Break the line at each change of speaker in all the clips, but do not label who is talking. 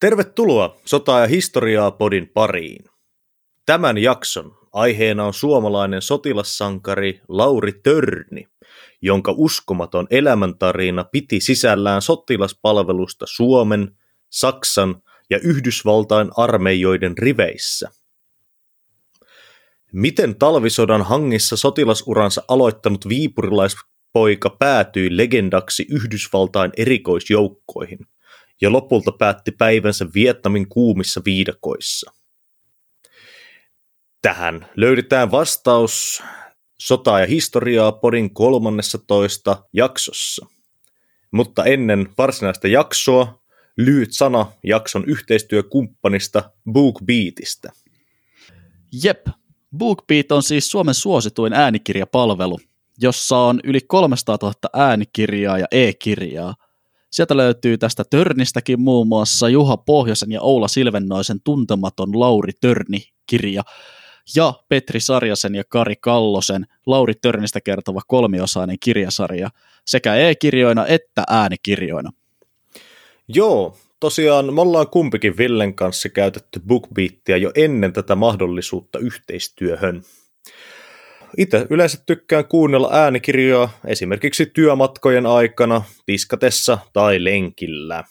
Tervetuloa Sota- ja historiaa podin pariin. Tämän jakson aiheena on suomalainen sotilassankari Lauri Törni, jonka uskomaton elämäntarina piti sisällään sotilaspalvelusta Suomen, Saksan ja Yhdysvaltain armeijoiden riveissä. Miten talvisodan hangissa sotilasuransa aloittanut viipurilaispoika päätyi legendaksi Yhdysvaltain erikoisjoukkoihin – ja lopulta päätti päivänsä Vietnamin kuumissa viidakoissa. Tähän löydetään vastaus Sota ja historiaa podin 13 jaksossa. Mutta ennen varsinaista jaksoa, lyhyt sana jakson yhteistyökumppanista BookBeatista.
Jep, BookBeat on siis Suomen suosituin äänikirjapalvelu, jossa on yli 300 000 äänikirjaa ja e-kirjaa – Sieltä löytyy tästä Törnistäkin muun muassa Juha Pohjosen ja Oula Silvennoisen tuntematon Lauri Törni-kirja ja Petri Sarjasen ja Kari Kallosen Lauri Törnistä kertova kolmiosainen kirjasarja sekä e-kirjoina että äänikirjoina.
Joo, tosiaan me ollaan kumpikin Villen kanssa käytetty BookBeatia jo ennen tätä mahdollisuutta yhteistyöhön. Itse yleensä tykkään kuunnella äänikirjoja esimerkiksi työmatkojen aikana, tiskatessa tai lenkillä.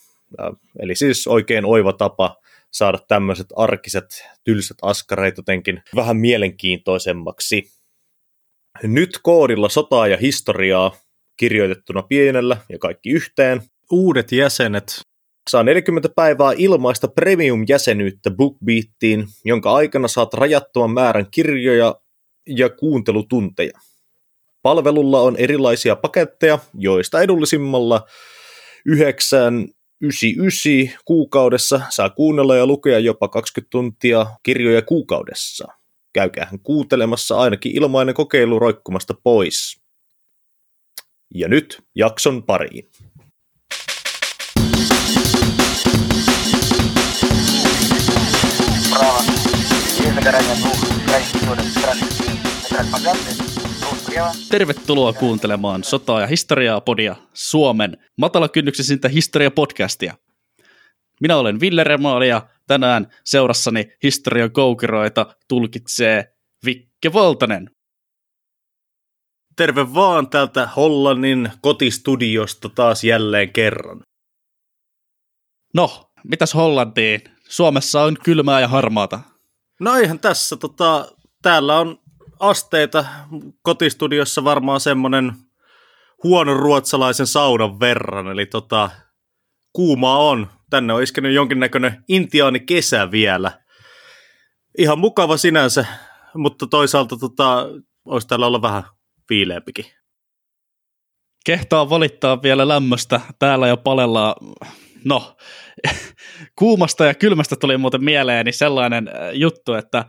Eli siis oikein oiva tapa saada tämmöiset arkiset, tylsät askareet jotenkin vähän mielenkiintoisemmaksi. Nyt koodilla sotaa ja historiaa kirjoitettuna pienellä ja kaikki yhteen. Uudet jäsenet saa 40 päivää ilmaista premium-jäsenyyttä BookBeatiin, jonka aikana saat rajattoman määrän kirjoja ja kuuntelutunteja. Palvelulla on erilaisia paketteja, joista edullisimmalla 999 kuukaudessa saa kuunnella ja lukea jopa 20 tuntia kirjoja kuukaudessa. Käykäähän kuuntelemassa ainakin ilmainen kokeilu roikkumasta pois. Ja nyt jakson pariin.
Bravo.
Tervetuloa kuuntelemaan Sotaa ja historiaa podia Suomen matalakynnyksisintä historia-podcastia. Minä olen Ville Remaali ja tänään seurassani historian koukeroita tulkitsee Vikke Valtanen.
Terve vaan täältä Hollannin kotistudiosta taas jälleen kerran.
No, mitäs Hollantiin? Suomessa on kylmää ja harmaata.
No eihän tässä, tota, täällä on asteita kotistudiossa varmaan semmoinen huonon ruotsalaisen saunan verran, eli tota, kuumaa on. Tänne on iskenyt jonkinnäköinen intiaani kesä vielä. Ihan mukava sinänsä, mutta toisaalta tota, olisi täällä olla vähän viileämpikin.
Kehtaa valittaa vielä lämmöstä. Täällä jo palellaan, no, kuumasta ja kylmästä tuli muuten mieleeni sellainen äh, juttu, että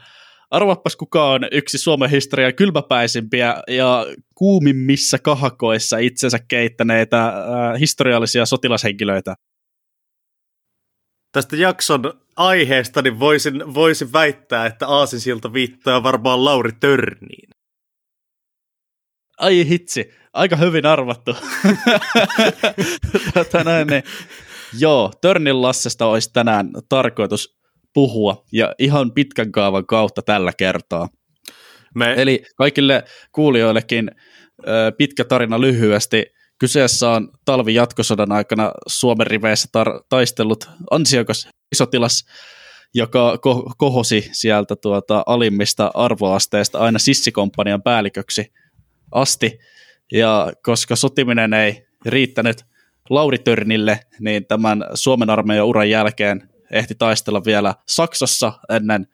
Arvappas kuka on yksi Suomen historian kylmäpäisimpiä ja kuumimmissa kahakoissa itsensä keittäneitä äh, historiallisia sotilashenkilöitä.
Tästä jakson aiheesta niin voisin, voisin väittää, että Aasinsilta viittaa varmaan Lauri Törniin.
Ai hitsi, aika hyvin arvattu. Tätä näin, niin. Joo, Törnin Lassesta olisi tänään tarkoitus puhua ja ihan pitkän kaavan kautta tällä kertaa. Me... Eli kaikille kuulijoillekin pitkä tarina lyhyesti. Kyseessä on talvi jatkosodan aikana Suomen riveissä tar- taistellut ansiokas isotilas, joka ko- kohosi sieltä tuota alimmista arvoasteista aina sissikomppanian päälliköksi asti. Ja koska sotiminen ei riittänyt Lauri Törnille, niin tämän Suomen armeijan uran jälkeen ehti taistella vielä Saksassa ennen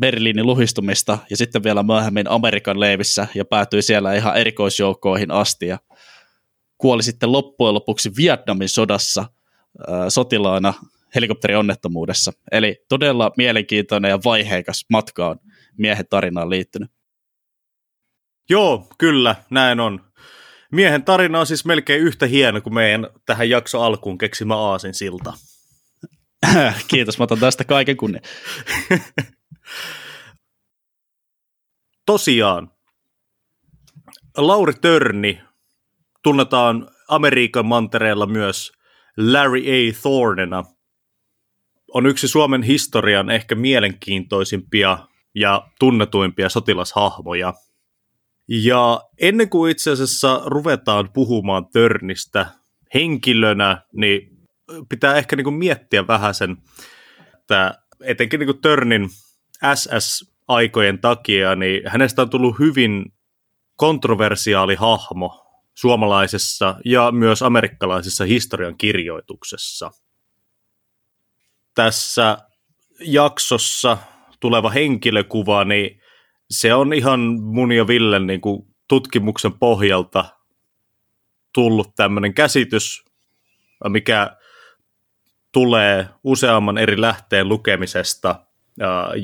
Berliinin luhistumista ja sitten vielä myöhemmin Amerikan leivissä ja päätyi siellä ihan erikoisjoukkoihin asti ja kuoli sitten loppujen lopuksi Vietnamin sodassa äh, sotilaana helikopterionnettomuudessa. Eli todella mielenkiintoinen ja vaiheikas matka on miehen tarinaan liittynyt.
Joo, kyllä, näin on. Miehen tarina on siis melkein yhtä hieno kuin meidän tähän jakso alkuun keksimä Aasin silta.
Kiitos, mä otan tästä kaiken kunnia.
Tosiaan, Lauri Törni tunnetaan Amerikan mantereella myös Larry A. Thornena. on yksi Suomen historian ehkä mielenkiintoisimpia ja tunnetuimpia sotilashahmoja. Ja ennen kuin itse asiassa ruvetaan puhumaan Törnistä henkilönä, niin pitää ehkä niin kuin miettiä vähän sen, että etenkin niin kuin Törnin SS-aikojen takia, niin hänestä on tullut hyvin kontroversiaali hahmo suomalaisessa ja myös amerikkalaisessa historian kirjoituksessa. Tässä jaksossa tuleva henkilökuva, niin se on ihan mun ja Villen niin kuin tutkimuksen pohjalta tullut tämmöinen käsitys, mikä tulee useamman eri lähteen lukemisesta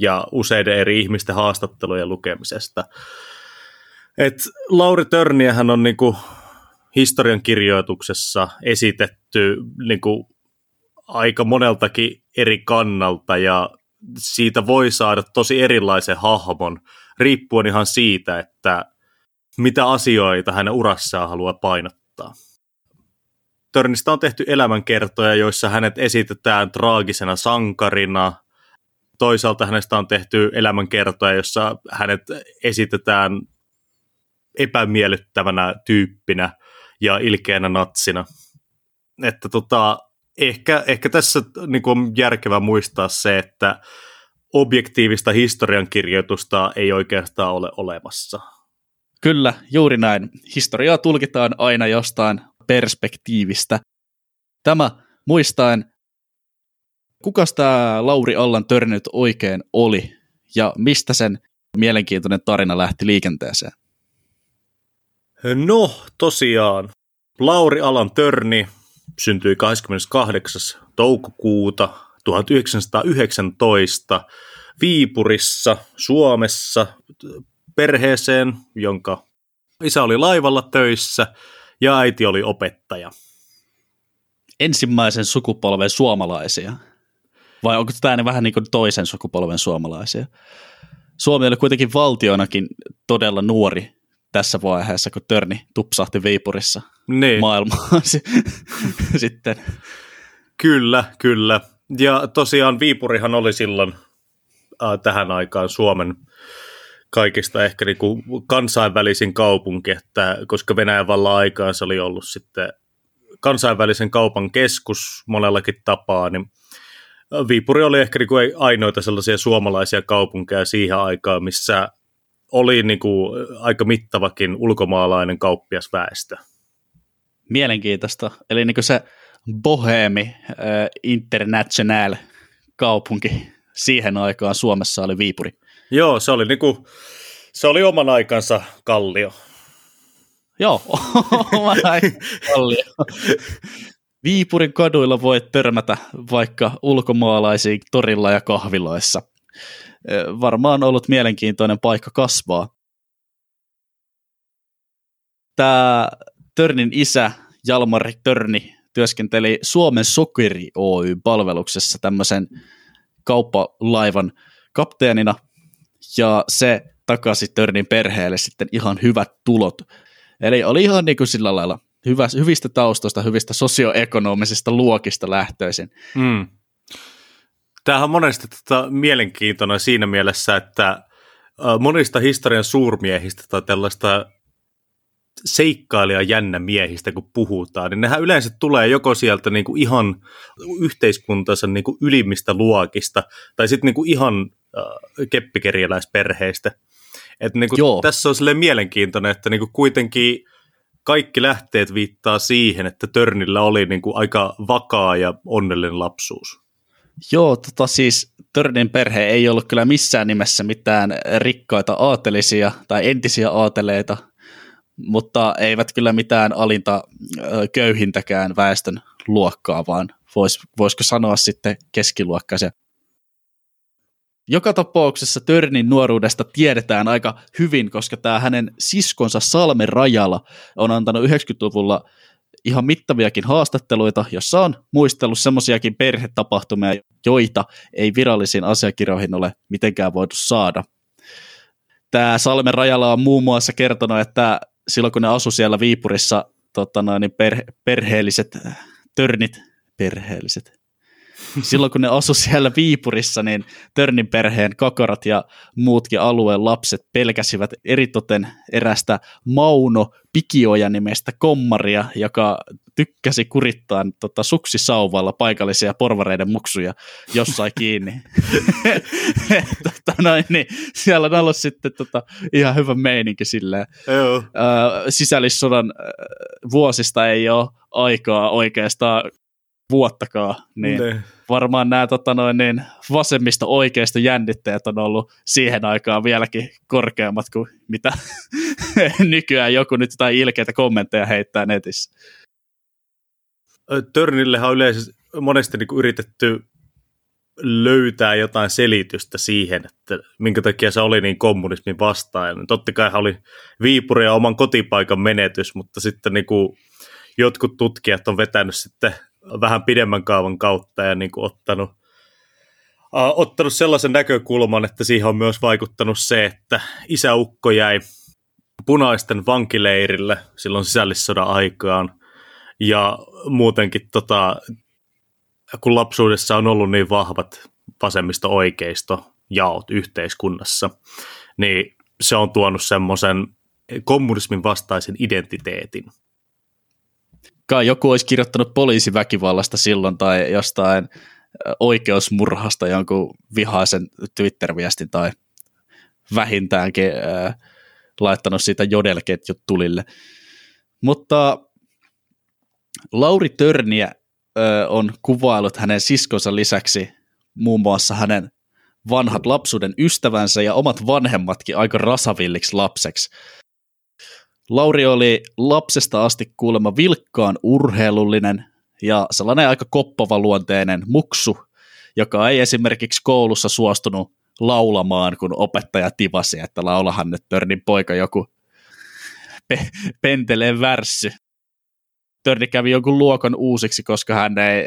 ja, useiden eri ihmisten haastattelujen lukemisesta. Et Lauri Törniähän on niinku historian kirjoituksessa esitetty niinku aika moneltakin eri kannalta ja siitä voi saada tosi erilaisen hahmon riippuen ihan siitä, että mitä asioita hänen urassaan haluaa painottaa. Törnistä on tehty elämänkertoja, joissa hänet esitetään traagisena sankarina. Toisaalta hänestä on tehty elämänkertoja, jossa hänet esitetään epämiellyttävänä tyyppinä ja ilkeänä natsina. Että tota, ehkä, ehkä tässä niin on järkevää muistaa se, että objektiivista historiankirjoitusta ei oikeastaan ole olemassa.
Kyllä, juuri näin. Historiaa tulkitaan aina jostain perspektiivistä. Tämä muistaen, kuka tämä Lauri Allan törnyt oikein oli ja mistä sen mielenkiintoinen tarina lähti liikenteeseen?
No, tosiaan. Lauri Alan Törni syntyi 28. toukokuuta 1919 Viipurissa, Suomessa, perheeseen, jonka isä oli laivalla töissä ja äiti oli opettaja.
Ensimmäisen sukupolven suomalaisia? Vai onko tämä vähän niin kuin toisen sukupolven suomalaisia? Suomi oli kuitenkin valtionakin todella nuori tässä vaiheessa, kun Törni tupsahti Viipurissa niin. maailmaan sitten.
Kyllä, kyllä. Ja tosiaan Viipurihan oli silloin äh, tähän aikaan Suomen kaikista ehkä niin kuin kansainvälisin kaupunki, että koska Venäjän vallan aikaan se oli ollut sitten kansainvälisen kaupan keskus monellakin tapaa, niin Viipuri oli ehkä niin kuin ainoita sellaisia suomalaisia kaupunkeja siihen aikaan, missä oli niin kuin aika mittavakin ulkomaalainen kauppiasväestö.
Mielenkiintoista. Eli niin kuin se Bohemi äh, International kaupunki siihen aikaan Suomessa oli Viipuri.
Joo, se oli, niin kuin, se oli oman aikansa kallio.
Joo, oman kallio. Viipurin kaduilla voit törmätä vaikka ulkomaalaisiin torilla ja kahviloissa – varmaan ollut mielenkiintoinen paikka kasvaa. Tämä Törnin isä, Jalmari Törni, työskenteli Suomen Sokeri Oy palveluksessa tämmöisen kauppalaivan kapteenina, se takasi Törnin perheelle sitten ihan hyvät tulot. Eli oli ihan niin kuin sillä lailla hyvä, hyvistä taustoista, hyvistä sosioekonomisista luokista lähtöisin. Mm.
Tämähän on monesti tota mielenkiintoinen siinä mielessä, että monista historian suurmiehistä tai tällaista seikkailija jännä miehistä, kun puhutaan, niin nehän yleensä tulee joko sieltä niin kuin ihan yhteiskuntansa niin kuin ylimmistä luokista, tai sitten niin ihan keppikerjäläisperheistä. Et niin kuin tässä on silleen mielenkiintoinen, että niin kuin kuitenkin kaikki lähteet viittaa siihen, että Törnillä oli niin kuin aika vakaa ja onnellinen lapsuus.
Joo, tota siis Törnin perhe ei ollut kyllä missään nimessä mitään rikkaita aatelisia tai entisiä aateleita, mutta eivät kyllä mitään alinta köyhintäkään väestön luokkaa, vaan vois, voisiko sanoa sitten keskiluokkaisia. Joka tapauksessa Törnin nuoruudesta tiedetään aika hyvin, koska tämä hänen siskonsa Salme Rajala on antanut 90-luvulla ihan mittaviakin haastatteluita, jossa on muistellut semmoisiakin perhetapahtumia, joita ei virallisiin asiakirjoihin ole mitenkään voitu saada. Tämä Salmen Rajala on muun muassa kertonut, että silloin kun ne asu siellä Viipurissa tota noin, niin per, perheelliset törnit, perheelliset, silloin kun ne asu siellä Viipurissa, niin Törnin perheen kakarat ja muutkin alueen lapset pelkäsivät eritoten erästä Mauno Pikioja nimestä kommaria, joka tykkäsi kurittaa tota, suksisauvalla paikallisia porvareiden muksuja jossain kiinni. tota, noin, niin, siellä on ollut sitten tota, ihan hyvä meininki silleen. Joo. Sisällissodan vuosista ei ole aikaa oikeastaan vuottakaan, niin ne. varmaan nämä tota noin, niin vasemmista oikeista jännitteet on ollut siihen aikaan vieläkin korkeammat kuin mitä nykyään joku nyt jotain ilkeitä kommentteja heittää netissä.
Törnillehän on yleensä monesti niin yritetty löytää jotain selitystä siihen, että minkä takia se oli niin kommunismin vastaan. Totta kai oli Viipuri ja oman kotipaikan menetys, mutta sitten niin kuin jotkut tutkijat on vetänyt sitten vähän pidemmän kaavan kautta ja niin kuin ottanut, uh, ottanut sellaisen näkökulman, että siihen on myös vaikuttanut se, että isäukko jäi punaisten vankileirille silloin sisällissodan aikaan. Ja muutenkin tota, kun lapsuudessa on ollut niin vahvat vasemmista oikeisto jaot yhteiskunnassa, niin se on tuonut semmoisen kommunismin vastaisen identiteetin
kai joku olisi kirjoittanut poliisiväkivallasta silloin tai jostain oikeusmurhasta jonkun vihaisen Twitter-viestin tai vähintäänkin äh, laittanut siitä jodelketjut tulille. Mutta Lauri Törniä äh, on kuvailut hänen siskonsa lisäksi muun muassa hänen vanhat lapsuuden ystävänsä ja omat vanhemmatkin aika rasavilliksi lapseksi. Lauri oli lapsesta asti kuulemma vilkkaan urheilullinen ja sellainen aika koppava luonteinen muksu, joka ei esimerkiksi koulussa suostunut laulamaan, kun opettaja tivasi, että laulahan nyt Törnin poika joku pe- penteleen värssy. Törni kävi jonkun luokan uusiksi, koska hän ei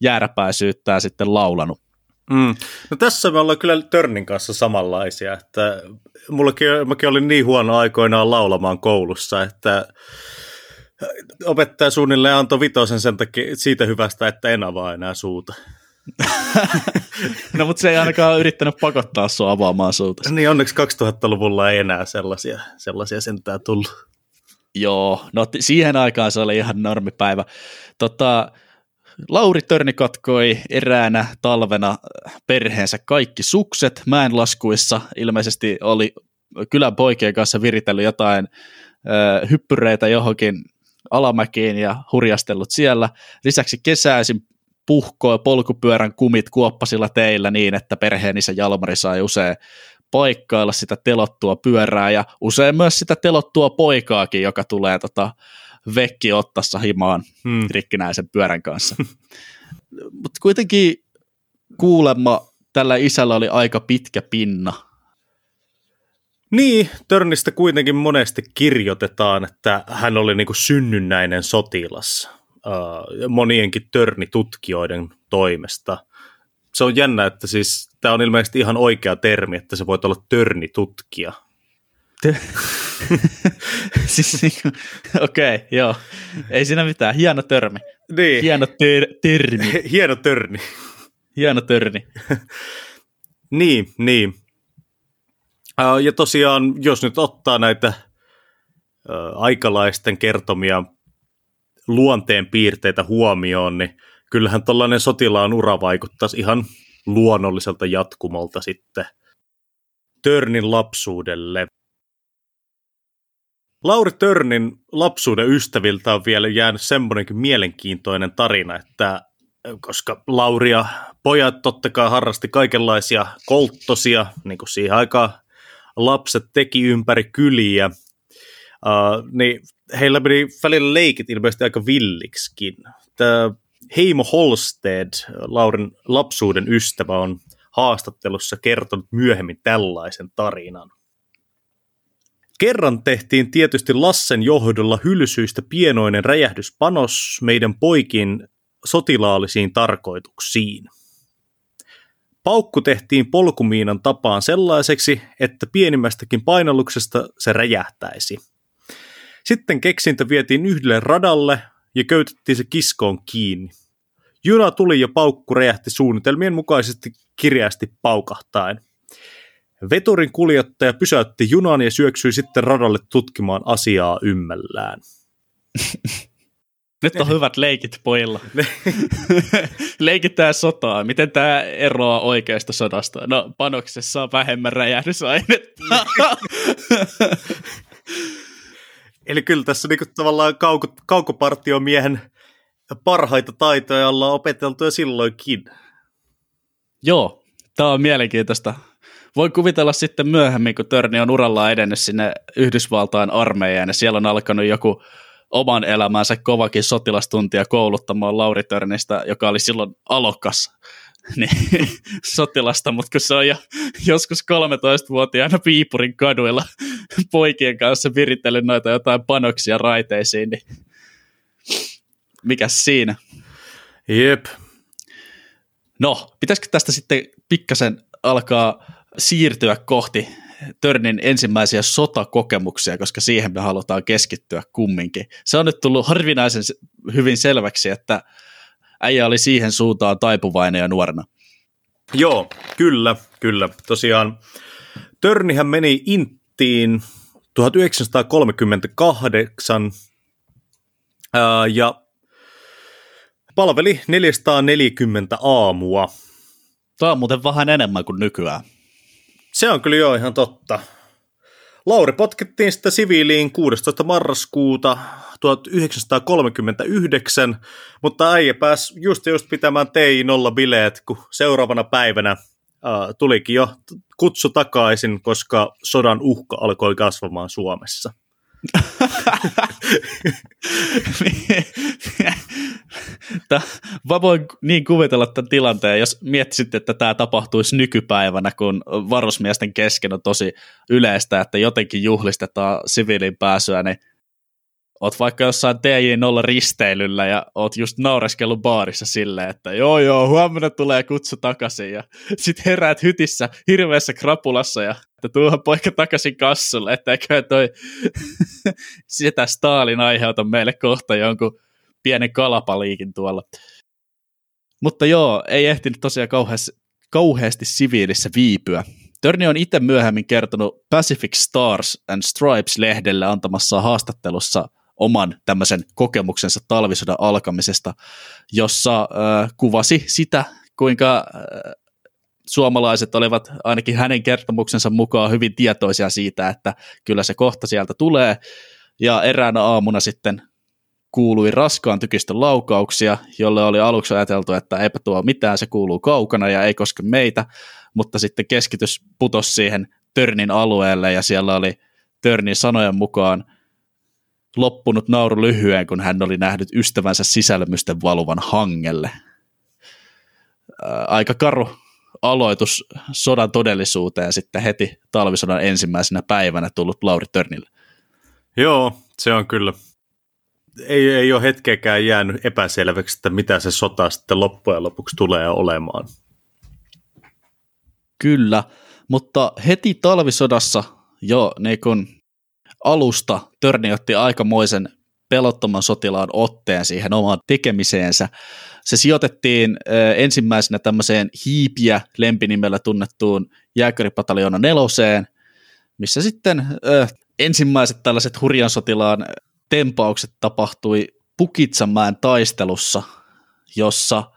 jääräpäisyyttää sitten laulanut.
Mm. No tässä me ollaan kyllä Törnin kanssa samanlaisia, että mullakin, mäkin olin niin huono aikoinaan laulamaan koulussa, että opettaja suunnilleen antoi vitosen sen takia siitä hyvästä, että en avaa enää suuta.
no mutta se ei ainakaan yrittänyt pakottaa sua avaamaan suuta.
Niin onneksi 2000-luvulla ei enää sellaisia, sellaisia sentään tullut.
Joo, no siihen aikaan se oli ihan normipäivä. Tota, Lauri Törni katkoi eräänä talvena perheensä kaikki sukset mäenlaskuissa. Ilmeisesti oli kylän poikien kanssa viritellyt jotain ö, hyppyreitä johonkin alamäkiin ja hurjastellut siellä. Lisäksi kesäisin puhkoi polkupyörän kumit kuoppasilla teillä niin, että perheenissä Jalmari sai usein paikkailla sitä telottua pyörää ja usein myös sitä telottua poikaakin, joka tulee tota, vekki ottassa himaan hmm. rikkinäisen pyörän kanssa. Mutta kuitenkin kuulemma tällä isällä oli aika pitkä pinna.
Niin, Törnistä kuitenkin monesti kirjoitetaan, että hän oli niin kuin synnynnäinen sotilas uh, monienkin törnitutkijoiden toimesta. Se on jännä, että siis tämä on ilmeisesti ihan oikea termi, että se voi olla törnitutkija.
siis niinku, okei, okay, joo. Ei siinä mitään. Hieno törmi.
Niin.
Hieno ter- termi.
Hieno törni.
Hieno törni.
niin, niin. ja tosiaan, jos nyt ottaa näitä aikalaisten kertomia luonteen piirteitä huomioon, niin kyllähän tällainen sotilaan ura vaikuttaisi ihan luonnolliselta jatkumolta sitten Törnin lapsuudelle. Lauri Törnin lapsuuden ystäviltä on vielä jäänyt semmoinenkin mielenkiintoinen tarina, että koska Lauria pojat totta kai harrasti kaikenlaisia kolttosia, niin kuin siihen aikaan lapset teki ympäri kyliä, uh, niin heillä meni välillä leikit ilmeisesti aika villiksikin. Tämä Heimo Holsted, Laurin lapsuuden ystävä, on haastattelussa kertonut myöhemmin tällaisen tarinan. Kerran tehtiin tietysti Lassen johdolla hylsyistä pienoinen räjähdyspanos meidän poikin sotilaallisiin tarkoituksiin. Paukku tehtiin polkumiinan tapaan sellaiseksi, että pienimmästäkin painalluksesta se räjähtäisi. Sitten keksintä vietiin yhdelle radalle ja köytettiin se kiskoon kiinni. Juna tuli ja paukku räjähti suunnitelmien mukaisesti kirjaasti paukahtaen. Veturin kuljettaja pysäytti junan ja syöksyi sitten radalle tutkimaan asiaa ymmällään.
Nyt on hyvät leikit pojilla. Leikitään sotaa. Miten tämä eroaa oikeasta sodasta? No, panoksessa on vähemmän räjähdysainetta.
Eli kyllä tässä niinku tavallaan kauko, kaukopartiomiehen parhaita taitoja ollaan opeteltu jo silloinkin.
Joo, tämä on mielenkiintoista. Voi kuvitella sitten myöhemmin, kun Törni on urallaan edennyt sinne Yhdysvaltain armeijaan, ja siellä on alkanut joku oman elämänsä kovakin sotilastuntia kouluttamaan Lauri Törnistä, joka oli silloin alokas niin, sotilasta, mutta kun se on jo joskus 13-vuotiaana Piipurin kaduilla poikien kanssa viritellyt noita jotain panoksia raiteisiin, niin mikä siinä?
Jep.
No, pitäisikö tästä sitten pikkasen alkaa siirtyä kohti Törnin ensimmäisiä sotakokemuksia, koska siihen me halutaan keskittyä kumminkin. Se on nyt tullut harvinaisen hyvin selväksi, että äijä oli siihen suuntaan taipuvainen ja nuorena.
Joo, kyllä, kyllä. Tosiaan Törnihän meni Inttiin 1938 ää, ja palveli 440 aamua.
Tämä on muuten vähän enemmän kuin nykyään.
Se on kyllä jo ihan totta. Lauri potkittiin sitten siviiliin 16. marraskuuta 1939, mutta äijä pääsi just just pitämään TI-0-bileet, kun seuraavana päivänä äh, tulikin jo kutsu takaisin, koska sodan uhka alkoi kasvamaan Suomessa.
Mä voin niin kuvitella tämän tilanteen, jos miettisit, että tämä tapahtuisi nykypäivänä, kun varusmiesten kesken on tosi yleistä, että jotenkin juhlistetaan siviilin pääsyä, niin oot vaikka jossain TJ0 risteilyllä ja oot just naureskellut baarissa silleen, että joo joo, huomenna tulee kutsu takaisin ja sit heräät hytissä hirveässä krapulassa ja että tuohon poika takaisin kassulle, että eikö toi sitä Stalin aiheuta meille kohta jonkun pienen kalapaliikin tuolla. Mutta joo, ei ehtinyt tosiaan kauheasti, kauheasti siviilissä viipyä. Törni on itse myöhemmin kertonut Pacific Stars and Stripes-lehdelle antamassa haastattelussa oman tämmöisen kokemuksensa talvisodan alkamisesta, jossa äh, kuvasi sitä, kuinka äh, suomalaiset olivat ainakin hänen kertomuksensa mukaan hyvin tietoisia siitä, että kyllä se kohta sieltä tulee. Ja eräänä aamuna sitten kuului raskaan tykistön laukauksia, jolle oli aluksi ajateltu, että eipä tuo mitään, se kuuluu kaukana ja ei koske meitä, mutta sitten keskitys putosi siihen Törnin alueelle ja siellä oli Törnin sanojen mukaan loppunut nauru lyhyen, kun hän oli nähnyt ystävänsä sisälmysten valuvan hangelle. Aika karu aloitus sodan todellisuuteen sitten heti talvisodan ensimmäisenä päivänä tullut Lauri Törnille.
Joo, se on kyllä. Ei, ei ole hetkeäkään jäänyt epäselväksi, että mitä se sota sitten loppujen lopuksi tulee olemaan.
Kyllä, mutta heti talvisodassa jo niin kun alusta Törni otti aikamoisen pelottoman sotilaan otteen siihen omaan tekemiseensä. Se sijoitettiin ensimmäisenä tämmöiseen hiipiä lempinimellä tunnettuun jääkäripataljoona neloseen, missä sitten ensimmäiset tällaiset hurjan sotilaan tempaukset tapahtui Pukitsamäen taistelussa, jossa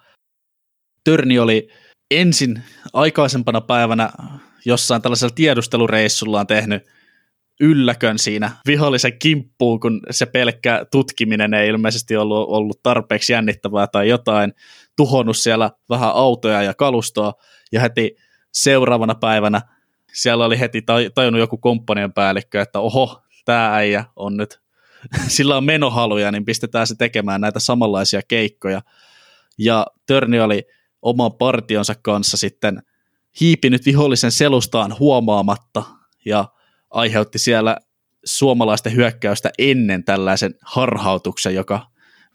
Törni oli ensin aikaisempana päivänä jossain tällaisella tiedustelureissullaan tehnyt ylläkön siinä vihollisen kimppuun, kun se pelkkä tutkiminen ei ilmeisesti ollut, ollut tarpeeksi jännittävää tai jotain, tuhonnut siellä vähän autoja ja kalustoa, ja heti seuraavana päivänä siellä oli heti tajunnut joku komppanian päällikkö, että oho, tämä äijä on nyt, sillä on menohaluja, niin pistetään se tekemään näitä samanlaisia keikkoja. Ja Törni oli oman partionsa kanssa sitten hiipinyt vihollisen selustaan huomaamatta, ja aiheutti siellä suomalaisten hyökkäystä ennen tällaisen harhautuksen, joka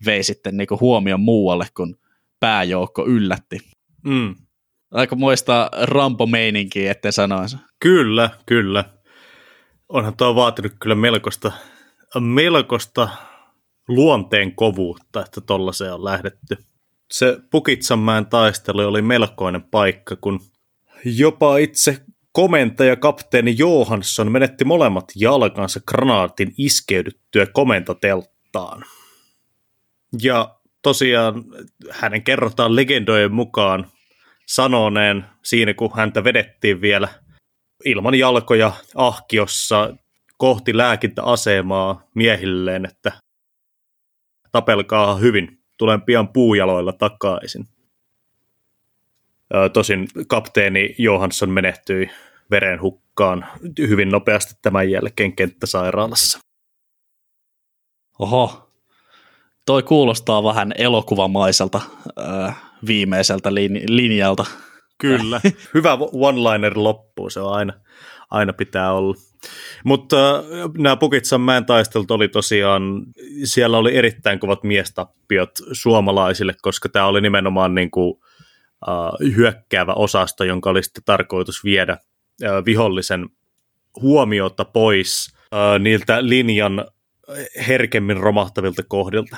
vei sitten niin huomion muualle, kun pääjoukko yllätti. Mm. Aika muista Rampo-meininkiä, ettei sanoisi.
Kyllä, kyllä. Onhan tuo vaatinut kyllä melkoista, melkoista luonteen kovuutta, että se on lähdetty. se Pukitsanmäen taistelu oli melkoinen paikka, kun jopa itse komentaja kapteeni Johansson menetti molemmat jalkansa granaatin iskeydyttyä komentotelttaan. Ja tosiaan hänen kerrotaan legendojen mukaan sanoneen siinä, kun häntä vedettiin vielä ilman jalkoja ahkiossa kohti lääkintäasemaa miehilleen, että tapelkaa hyvin, tulen pian puujaloilla takaisin. Tosin kapteeni Johansson menehtyi verenhukkaan hyvin nopeasti tämän jälkeen kenttäsairaalassa.
Oho, toi kuulostaa vähän elokuvamaiselta äh, viimeiseltä lin- linjalta.
Kyllä, hyvä one-liner loppuun, se on aina, aina pitää olla. Mutta äh, nämä Pukitsanmäen taistelut oli tosiaan, siellä oli erittäin kovat miestappiot suomalaisille, koska tämä oli nimenomaan niin kuin, hyökkäävä osasto, jonka oli sitten tarkoitus viedä uh, vihollisen huomiota pois uh, niiltä linjan herkemmin romahtavilta kohdilta.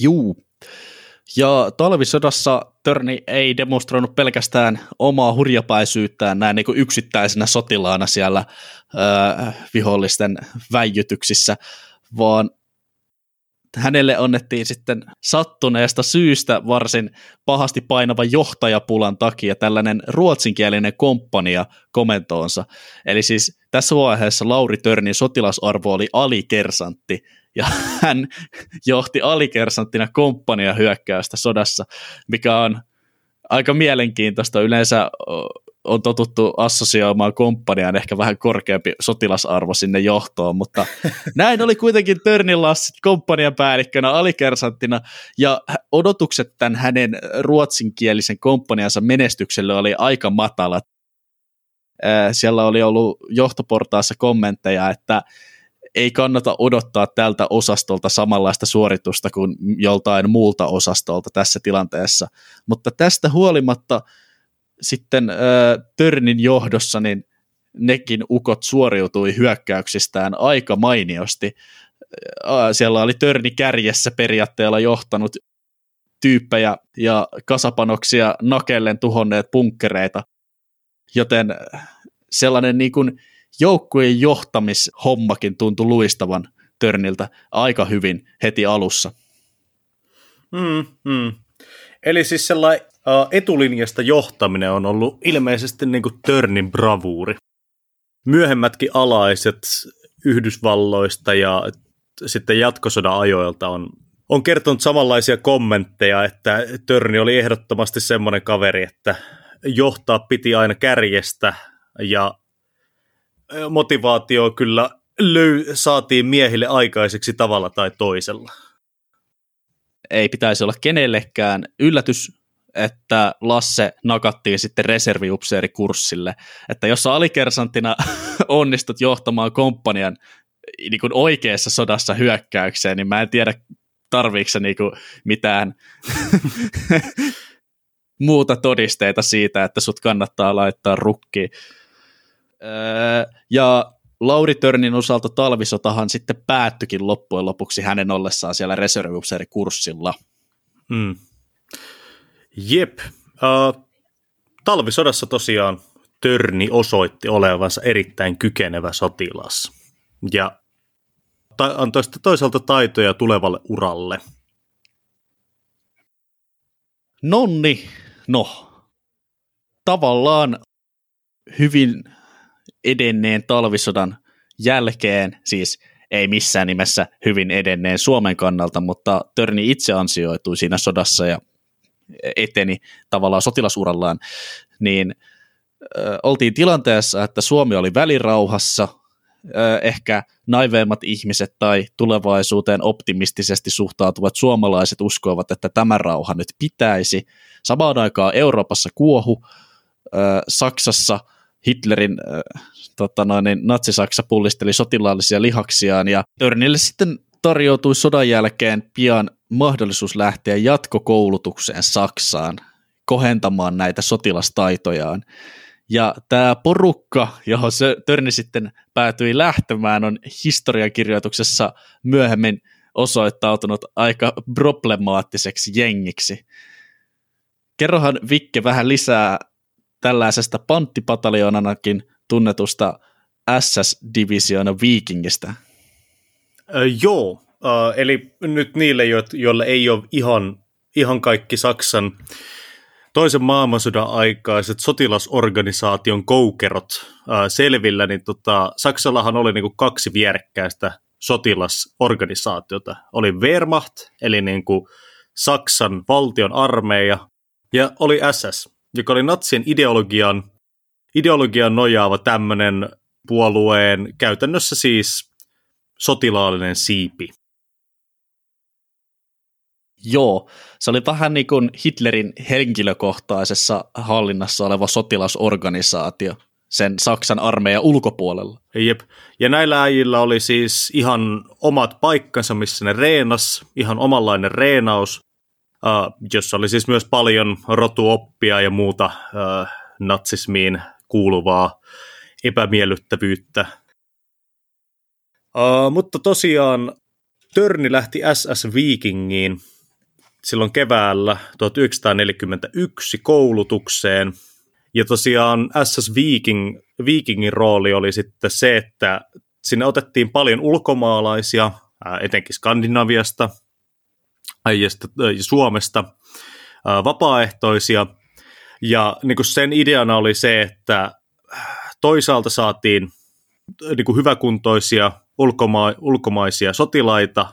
Juu. Ja talvisodassa Törni ei demonstroinut pelkästään omaa hurjapäisyyttään näin niin kuin yksittäisenä sotilaana siellä ö, vihollisten väijytyksissä, vaan hänelle onnettiin sitten sattuneesta syystä varsin pahasti painava johtajapulan takia tällainen ruotsinkielinen komppania komentoonsa. Eli siis tässä vaiheessa Lauri Törnin sotilasarvo oli alikersantti, ja hän johti alikersanttina komppania hyökkäystä sodassa, mikä on aika mielenkiintoista. Yleensä on totuttu assosioimaan komppaniaan ehkä vähän korkeampi sotilasarvo sinne johtoon, mutta näin oli kuitenkin Törnin Lassit komppanian päällikkönä alikersanttina, ja odotukset tämän hänen ruotsinkielisen komppaniansa menestykselle oli aika matalat. Siellä oli ollut johtoportaassa kommentteja, että ei kannata odottaa tältä osastolta samanlaista suoritusta kuin joltain muulta osastolta tässä tilanteessa. Mutta tästä huolimatta sitten äh, Törnin johdossa niin nekin ukot suoriutui hyökkäyksistään aika mainiosti. Äh, siellä oli Törni kärjessä periaatteella johtanut tyyppejä ja kasapanoksia nakellen tuhonneet punkkereita, joten sellainen niin kuin joukkueen johtamishommakin tuntui luistavan Törniltä aika hyvin heti alussa.
Mm, mm. Eli siis sellainen etulinjasta johtaminen on ollut ilmeisesti niin kuin Törnin bravuuri. Myöhemmätkin alaiset Yhdysvalloista ja sitten jatkosodan ajoilta on, on kertonut samanlaisia kommentteja, että Törni oli ehdottomasti semmoinen kaveri, että johtaa piti aina kärjestä ja motivaatio kyllä löy- saatiin miehille aikaiseksi tavalla tai toisella.
Ei pitäisi olla kenellekään yllätys, että Lasse nakattiin sitten reserviupseerikurssille. Että jos alikersantina onnistut johtamaan komppanian niin kuin oikeassa sodassa hyökkäykseen, niin mä en tiedä, tarviiko niin kuin mitään muuta todisteita siitä, että sut kannattaa laittaa rukkiin. Öö, ja Lauri Törnin osalta talvisotahan sitten päättyikin loppujen lopuksi hänen ollessaan siellä reserviupseerikurssilla.
Mm. Jep. Uh, talvisodassa tosiaan Törni osoitti olevansa erittäin kykenevä sotilas ja ta- antoi sitten toisaalta taitoja tulevalle uralle.
Nonni, no, tavallaan hyvin edenneen talvisodan jälkeen, siis ei missään nimessä hyvin edenneen Suomen kannalta, mutta Törni itse ansioitui siinä sodassa ja eteni tavallaan sotilasurallaan, niin oltiin tilanteessa, että Suomi oli välirauhassa, ehkä naiveimmat ihmiset tai tulevaisuuteen optimistisesti suhtautuvat suomalaiset uskoivat, että tämä rauha nyt pitäisi. Samaan aikaan Euroopassa kuohu, Saksassa Hitlerin tota noin, niin Natsi-Saksa pullisteli sotilaallisia lihaksiaan ja Törnille sitten tarjoutui sodan jälkeen pian mahdollisuus lähteä jatkokoulutukseen Saksaan kohentamaan näitä sotilastaitojaan. Ja tämä porukka, johon se Törni sitten päätyi lähtemään, on historiakirjoituksessa myöhemmin osoittautunut aika problemaattiseksi jengiksi. Kerrohan Vikke vähän lisää tällaisesta panttipataljoonanakin tunnetusta SS-divisioona Vikingistä.
Joo, eli nyt niille, joille ei ole ihan, ihan kaikki Saksan toisen maailmansodan aikaiset sotilasorganisaation koukerot öö, selvillä, niin tota, Saksallahan oli niinku kaksi vierekkäistä sotilasorganisaatiota. Oli Wehrmacht, eli niinku Saksan valtion armeija, ja oli SS, joka oli natsien ideologian, ideologian nojaava tämmöinen puolueen käytännössä siis sotilaallinen siipi.
Joo, se oli vähän niin kuin Hitlerin henkilökohtaisessa hallinnassa oleva sotilasorganisaatio sen Saksan armeijan ulkopuolella.
Jep. Ja näillä äijillä oli siis ihan omat paikkansa, missä ne reenas, ihan omanlainen reenaus, uh, jossa oli siis myös paljon rotuoppia ja muuta uh, natsismiin kuuluvaa epämiellyttävyyttä. Uh, mutta tosiaan Törni lähti SS Vikingiin silloin keväällä 1941 koulutukseen. Ja tosiaan SS Viking, Vikingin rooli oli sitten se, että sinne otettiin paljon ulkomaalaisia, etenkin Skandinaviasta ja Suomesta, vapaaehtoisia. Ja niin kuin sen ideana oli se, että toisaalta saatiin niin kuin hyväkuntoisia ulkoma- ulkomaisia sotilaita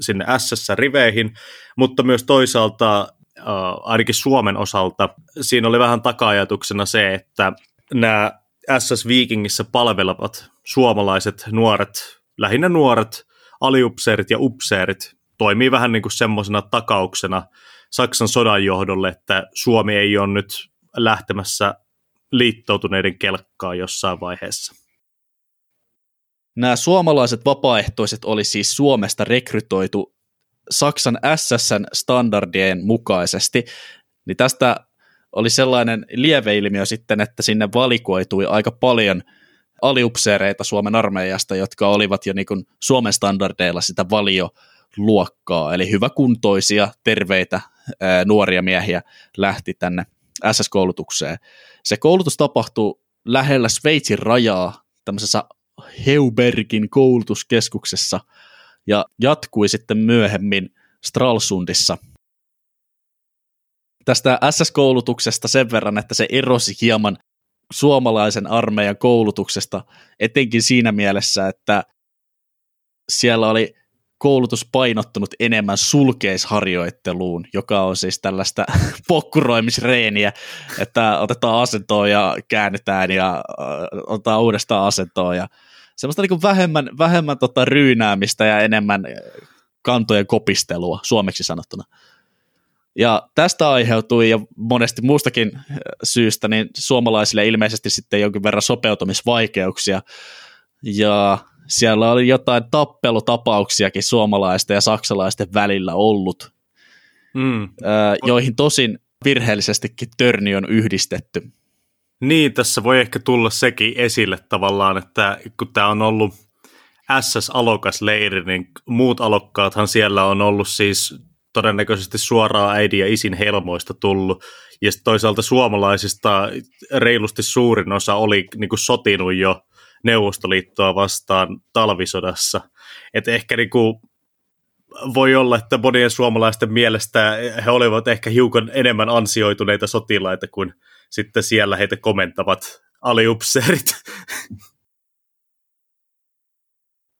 sinne SS-riveihin, mutta myös toisaalta äh, ainakin Suomen osalta siinä oli vähän taka-ajatuksena se, että nämä SS Vikingissä palvelevat suomalaiset nuoret, lähinnä nuoret aliupseerit ja upseerit toimii vähän niin kuin semmoisena takauksena Saksan sodan johdolle, että Suomi ei ole nyt lähtemässä liittoutuneiden kelkkaa jossain vaiheessa.
Nämä suomalaiset vapaaehtoiset oli siis Suomesta rekrytoitu Saksan SSN standardien mukaisesti, niin tästä oli sellainen lieveilmiö sitten, että sinne valikoitui aika paljon aliupseereita Suomen armeijasta, jotka olivat jo niin Suomen standardeilla sitä valioluokkaa, eli hyväkuntoisia, terveitä ää, nuoria miehiä lähti tänne SS-koulutukseen. Se koulutus tapahtui lähellä Sveitsin rajaa tämmöisessä Heubergin koulutuskeskuksessa ja jatkui sitten myöhemmin Stralsundissa. Tästä SS-koulutuksesta sen verran, että se erosi hieman suomalaisen armeijan koulutuksesta, etenkin siinä mielessä, että siellä oli koulutus painottunut enemmän sulkeisharjoitteluun, joka on siis tällaista pokkuroimisreeniä, että otetaan asentoa ja käännytään ja otetaan uudestaan asentoa ja semmoista niin vähemmän, vähemmän tota ryynäämistä ja enemmän kantojen kopistelua suomeksi sanottuna. Ja tästä aiheutui ja monesti muustakin äh, syystä niin suomalaisille ilmeisesti sitten jonkin verran sopeutumisvaikeuksia ja siellä oli jotain tappelutapauksiakin suomalaisten ja saksalaisten välillä ollut, mm. joihin tosin virheellisestikin törni on yhdistetty.
Niin, tässä voi ehkä tulla sekin esille tavallaan, että kun tämä on ollut SS-alokas-leiri, niin muut alokkaathan siellä on ollut siis todennäköisesti suoraan äidin ja isin helmoista tullut, ja toisaalta suomalaisista reilusti suurin osa oli niin kuin sotinut jo Neuvostoliittoa vastaan talvisodassa. Et ehkä niinku voi olla, että monien suomalaisten mielestä he olivat ehkä hiukan enemmän ansioituneita sotilaita kuin sitten siellä heitä komentavat aliupseerit.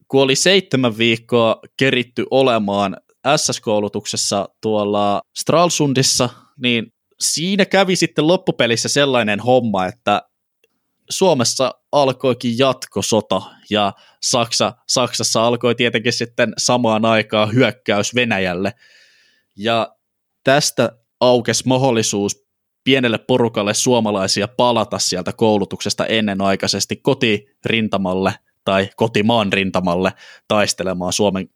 Kun oli seitsemän viikkoa keritty olemaan SS-koulutuksessa tuolla Stralsundissa, niin siinä kävi sitten loppupelissä sellainen homma, että Suomessa alkoikin jatkosota ja Saksa, Saksassa alkoi tietenkin sitten samaan aikaan hyökkäys Venäjälle. Ja tästä aukesi mahdollisuus pienelle porukalle suomalaisia palata sieltä koulutuksesta ennenaikaisesti kotirintamalle tai kotimaan rintamalle taistelemaan Suomen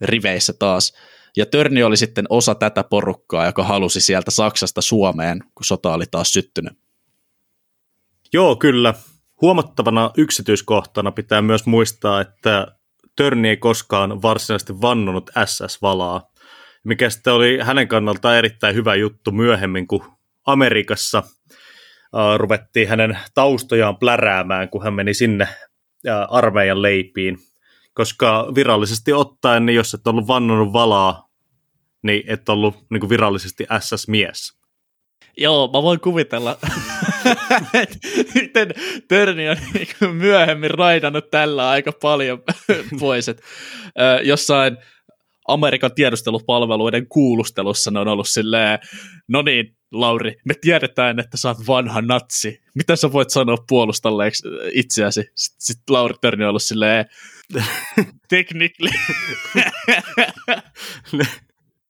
riveissä taas. Ja Törni oli sitten osa tätä porukkaa, joka halusi sieltä Saksasta Suomeen, kun sota oli taas syttynyt.
Joo, kyllä. Huomattavana yksityiskohtana pitää myös muistaa, että Törni ei koskaan varsinaisesti vannonut SS-valaa, mikä sitten oli hänen kannaltaan erittäin hyvä juttu myöhemmin, kun Amerikassa uh, ruvettiin hänen taustojaan pläräämään, kun hän meni sinne uh, armeijan leipiin. Koska virallisesti ottaen, niin jos et ollut vannonut valaa, niin et ollut niin kuin virallisesti SS-mies.
Joo, mä voin kuvitella, miten Törni on niin myöhemmin raidannut tällä aika paljon pois. Et, jossain Amerikan tiedustelupalveluiden kuulustelussa ne on ollut silleen, no niin, Lauri, me tiedetään, että sä oot vanha natsi. Mitä sä voit sanoa puolustalleeksi itseäsi? Sitten sit Lauri Törni on ollut silleen, technically.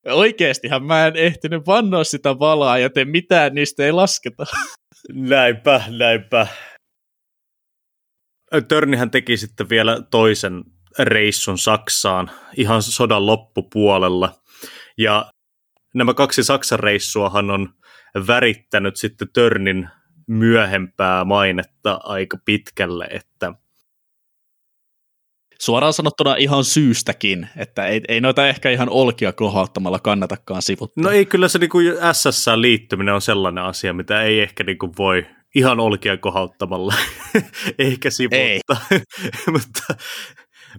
Oikeestihan mä en ehtinyt vannoa sitä valaa, joten mitään niistä ei lasketa.
Näinpä, näinpä. Törnihän teki sitten vielä toisen reissun Saksaan ihan sodan loppupuolella. Ja nämä kaksi Saksan reissuahan on värittänyt sitten Törnin myöhempää mainetta aika pitkälle, että
suoraan sanottuna ihan syystäkin, että ei, ei noita ehkä ihan olkia kohauttamalla kannatakaan sivuttaa.
No ei, kyllä se niin SS liittyminen on sellainen asia, mitä ei ehkä niin kuin voi ihan olkia kohauttamalla ehkä sivuttaa. Ei. mutta,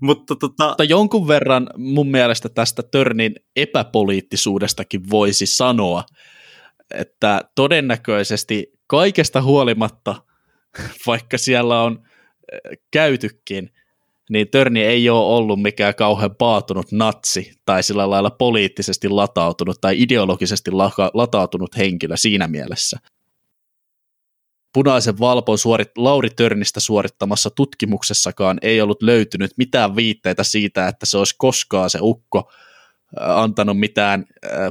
mutta, tota... mutta
jonkun verran mun mielestä tästä Törnin epäpoliittisuudestakin voisi sanoa, että todennäköisesti kaikesta huolimatta, vaikka siellä on käytykin, niin Törni ei ole ollut mikään kauhean paatunut natsi tai sillä lailla poliittisesti latautunut tai ideologisesti latautunut henkilö siinä mielessä. Punaisen valpon suorit, Lauri Törnistä suorittamassa tutkimuksessakaan ei ollut löytynyt mitään viitteitä siitä, että se olisi koskaan se ukko antanut mitään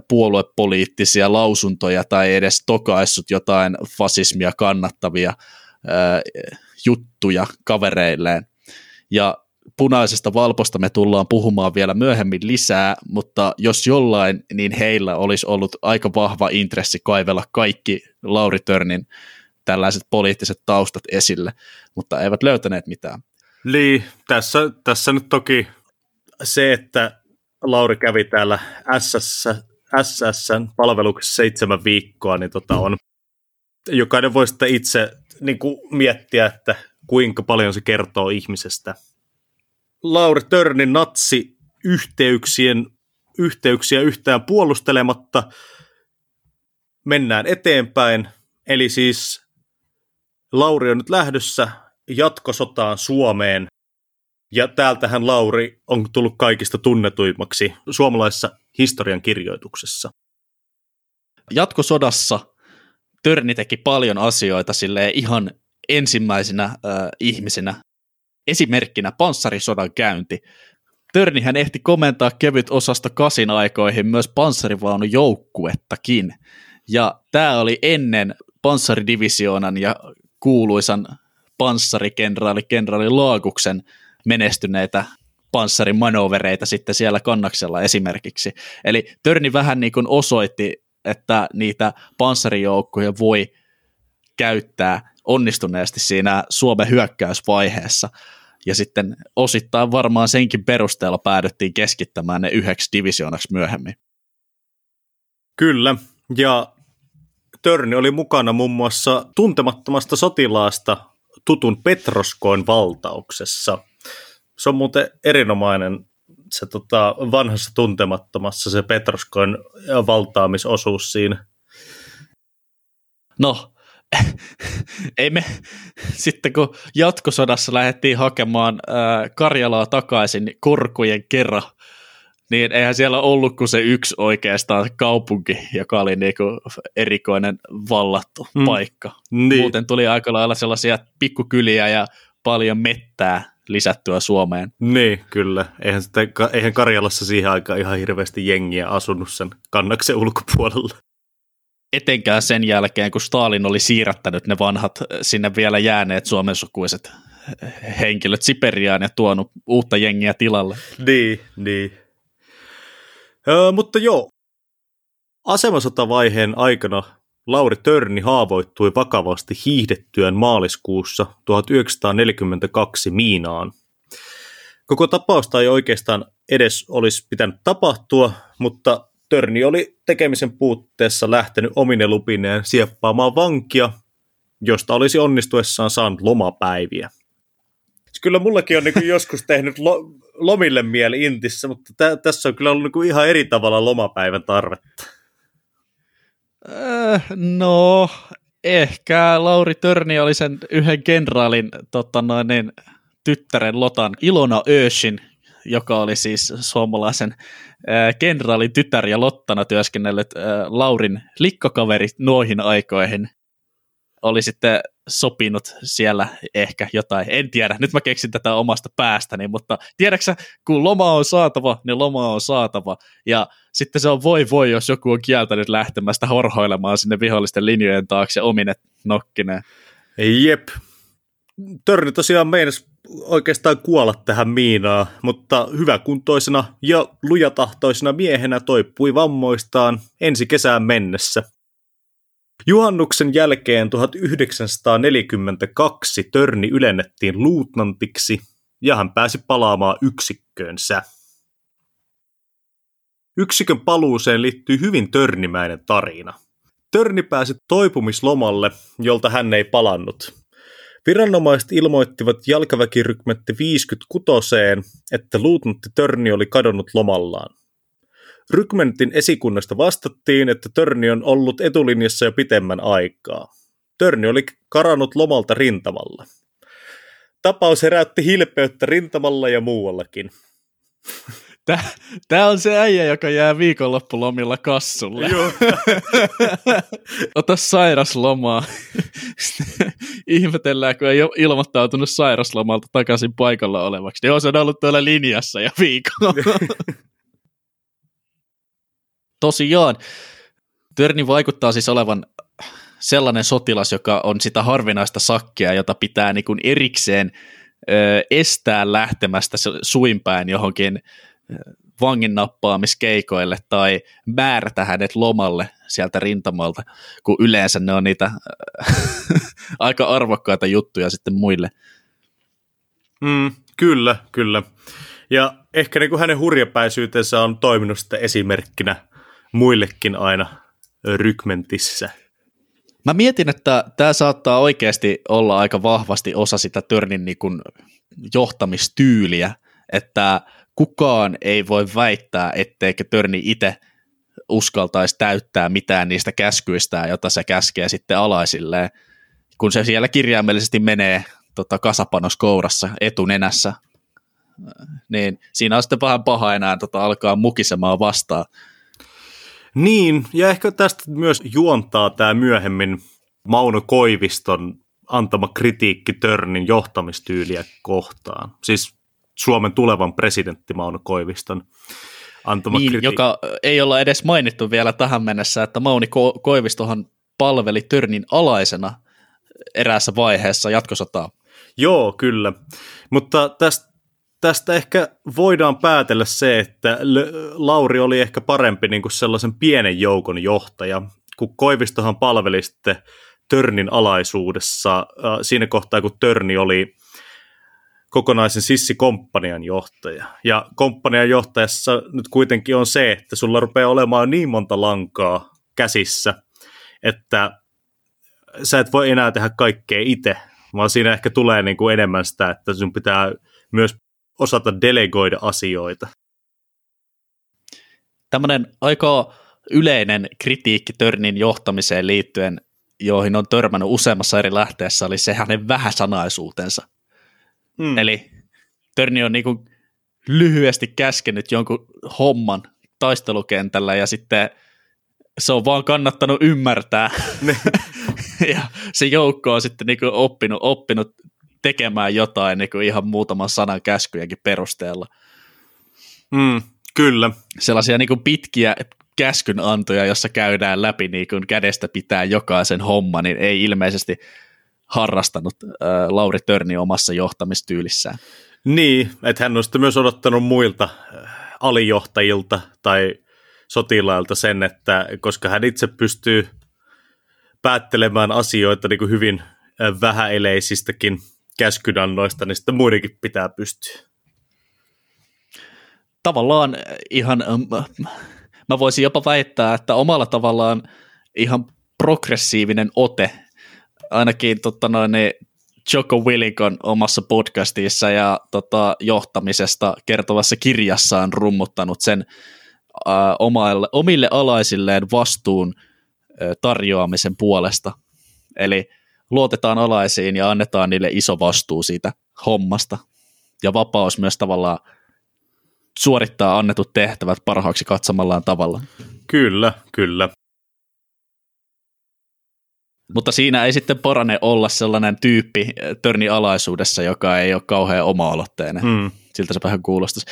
puoluepoliittisia lausuntoja tai edes tokaissut jotain fasismia kannattavia juttuja kavereilleen. Ja punaisesta valposta me tullaan puhumaan vielä myöhemmin lisää, mutta jos jollain, niin heillä olisi ollut aika vahva intressi kaivella kaikki Lauri Törnin tällaiset poliittiset taustat esille, mutta eivät löytäneet mitään.
Niin, tässä, tässä nyt toki se, että Lauri kävi täällä SS, SS palveluksessa seitsemän viikkoa, niin tota on, jokainen voi sitten itse niin kuin miettiä, että kuinka paljon se kertoo ihmisestä – Lauri Törnin natsi yhteyksien, yhteyksiä yhtään puolustelematta. Mennään eteenpäin. Eli siis Lauri on nyt lähdössä jatkosotaan Suomeen. Ja täältähän Lauri on tullut kaikista tunnetuimmaksi suomalaisessa historian kirjoituksessa.
Jatkosodassa Törni teki paljon asioita sille ihan ensimmäisenä äh, ihmisenä Esimerkkinä panssarisodan käynti. Törnihän ehti komentaa kevyt osasta kasin aikoihin myös panssarivaunujoukkuettakin. Ja tämä oli ennen panssaridivisionan ja kuuluisan panssarikenraali kenraali Laaguksen menestyneitä panssarimanövereitä sitten siellä kannaksella esimerkiksi. Eli Törni vähän niin kuin osoitti, että niitä panssarijoukkoja voi käyttää onnistuneesti siinä Suomen hyökkäysvaiheessa ja sitten osittain varmaan senkin perusteella päädyttiin keskittämään ne yhdeksi divisioonaksi myöhemmin.
Kyllä, ja Törni oli mukana muun muassa tuntemattomasta sotilaasta tutun Petroskoin valtauksessa. Se on muuten erinomainen se tota, vanhassa tuntemattomassa se Petroskoin valtaamisosuus siinä.
No, ei me sitten kun jatkosodassa lähdettiin hakemaan ää, Karjalaa takaisin korkujen kerran, niin eihän siellä ollut kuin se yksi oikeastaan kaupunki, joka oli niinku erikoinen vallattu mm. paikka. Niin. Muuten tuli aika lailla sellaisia pikkukyliä ja paljon mettää lisättyä Suomeen.
Niin, kyllä. Eihän, sitten, eihän Karjalassa siihen aikaan ihan hirveästi jengiä asunut sen kannaksen ulkopuolella
etenkään sen jälkeen, kun Stalin oli siirrättänyt ne vanhat sinne vielä jääneet suomensukuiset henkilöt Siperiaan ja tuonut uutta jengiä tilalle.
Niin, niin. Ö, mutta joo, asemasotavaiheen aikana Lauri Törni haavoittui vakavasti hiihdettyön maaliskuussa 1942 Miinaan. Koko tapausta ei oikeastaan edes olisi pitänyt tapahtua, mutta Törni oli tekemisen puutteessa lähtenyt omine lupineen sieppaamaan vankia, josta olisi onnistuessaan saanut lomapäiviä. Kyllä mullekin on niin joskus tehnyt lo- lomille mieli Intissä, mutta tä- tässä on kyllä ollut niin ihan eri tavalla lomapäivän tarvetta.
Äh, no, ehkä Lauri Törni oli sen yhden kenraalin tota noin, niin, tyttären Lotan Ilona Öshin, joka oli siis suomalaisen äh, kenraalin tytär ja Lottana työskennellyt äh, Laurin likkokaveri noihin aikoihin oli sitten sopinut siellä ehkä jotain. En tiedä, nyt mä keksin tätä omasta päästäni, mutta tiedäksä, kun loma on saatava, niin loma on saatava. Ja sitten se on voi voi, jos joku on kieltänyt lähtemästä horhoilemaan sinne vihollisten linjojen taakse omine nokkineen.
Jep. Törni tosiaan meinas oikeastaan kuolla tähän miinaan, mutta hyväkuntoisena ja lujatahtoisena miehenä toipui vammoistaan ensi kesään mennessä. Juhannuksen jälkeen 1942 Törni ylennettiin luutnantiksi ja hän pääsi palaamaan yksikköönsä. Yksikön paluuseen liittyy hyvin törnimäinen tarina. Törni pääsi toipumislomalle, jolta hän ei palannut. Viranomaiset ilmoittivat jalkaväkirykmetti 56, että luutnantti Törni oli kadonnut lomallaan. Rykmentin esikunnasta vastattiin, että Törni on ollut etulinjassa jo pitemmän aikaa. Törni oli karannut lomalta rintamalla. Tapaus herätti hilpeyttä rintamalla ja muuallakin.
Tämä on se äijä, joka jää viikonloppulomilla kassulle. Joo. Ota sairaslomaa. ihmetellään, kun ei ole ilmoittautunut sairaslomalta takaisin paikalla olevaksi. Niin on se ollut tuolla linjassa ja viikolla tosiaan, Törni vaikuttaa siis olevan sellainen sotilas, joka on sitä harvinaista sakkia, jota pitää niin kuin erikseen ö, estää lähtemästä suinpäin johonkin vangin nappaamiskeikoille tai määrätä hänet lomalle sieltä rintamalta, kun yleensä ne on niitä aika arvokkaita juttuja sitten muille.
Mm, kyllä, kyllä. Ja ehkä niin kuin hänen hurjapäisyytensä on toiminut sitten esimerkkinä muillekin aina rykmentissä.
Mä mietin, että tämä saattaa oikeasti olla aika vahvasti osa sitä Törnin niin kuin johtamistyyliä, että kukaan ei voi väittää, etteikö Törni itse uskaltaisi täyttää mitään niistä käskyistä, jota se käskee sitten alaisilleen, kun se siellä kirjaimellisesti menee tota, kasapanos kourassa etunenässä, niin siinä on sitten vähän paha enää tota, alkaa mukisemaan vastaan.
Niin, ja ehkä tästä myös juontaa tämä myöhemmin Mauno Koiviston antama kritiikki Törnin johtamistyyliä kohtaan. Siis Suomen tulevan presidentti Mauno Koiviston antama
niin, kritiikki. joka ei olla edes mainittu vielä tähän mennessä, että Mauni Ko- Koivistohan palveli Törnin alaisena eräässä vaiheessa jatkosotaa.
Joo, kyllä. Mutta tästä tästä ehkä voidaan päätellä se, että Lauri oli ehkä parempi niin kuin sellaisen pienen joukon johtaja, kun Koivistohan palveli sitten Törnin alaisuudessa äh, siinä kohtaa, kun Törni oli kokonaisen Sissi-komppanian johtaja. Ja komppanian johtajassa nyt kuitenkin on se, että sulla rupeaa olemaan niin monta lankaa käsissä, että sä et voi enää tehdä kaikkea itse, vaan siinä ehkä tulee niin kuin enemmän sitä, että sun pitää myös osata delegoida asioita.
Tämmöinen aika yleinen kritiikki Törnin johtamiseen liittyen, joihin on törmännyt useammassa eri lähteessä, oli se hänen vähäsanaisuutensa. Mm. Eli Törni on niinku lyhyesti käskenyt jonkun homman taistelukentällä ja sitten se on vaan kannattanut ymmärtää. ja se joukko on sitten niinku oppinut, oppinut tekemään jotain niin kuin ihan muutaman sanan käskyjenkin perusteella.
Mm, kyllä.
Sellaisia niin kuin pitkiä käskynantoja, jossa käydään läpi niin kuin kädestä pitää jokaisen homma, niin ei ilmeisesti harrastanut äh, Lauri Törni omassa johtamistyylissään.
Niin, että hän on sitten myös odottanut muilta alijohtajilta tai sotilailta sen, että koska hän itse pystyy päättelemään asioita niin kuin hyvin äh, vähäeleisistäkin käskynannoista, niin sitten muidenkin pitää pystyä.
tavallaan ihan, mä voisin jopa väittää, että omalla tavallaan ihan progressiivinen ote, ainakin totta noin, niin Joko Willikon omassa podcastissa ja tota, johtamisesta kertovassa kirjassaan rummuttanut sen äh, omaille, omille alaisilleen vastuun äh, tarjoamisen puolesta. Eli luotetaan alaisiin ja annetaan niille iso vastuu siitä hommasta. Ja vapaus myös tavallaan suorittaa annetut tehtävät parhaaksi katsomallaan tavalla.
Kyllä, kyllä.
Mutta siinä ei sitten parane olla sellainen tyyppi eh, törni alaisuudessa, joka ei ole kauhean oma-aloitteinen. Mm. Siltä se vähän kuulostaisi.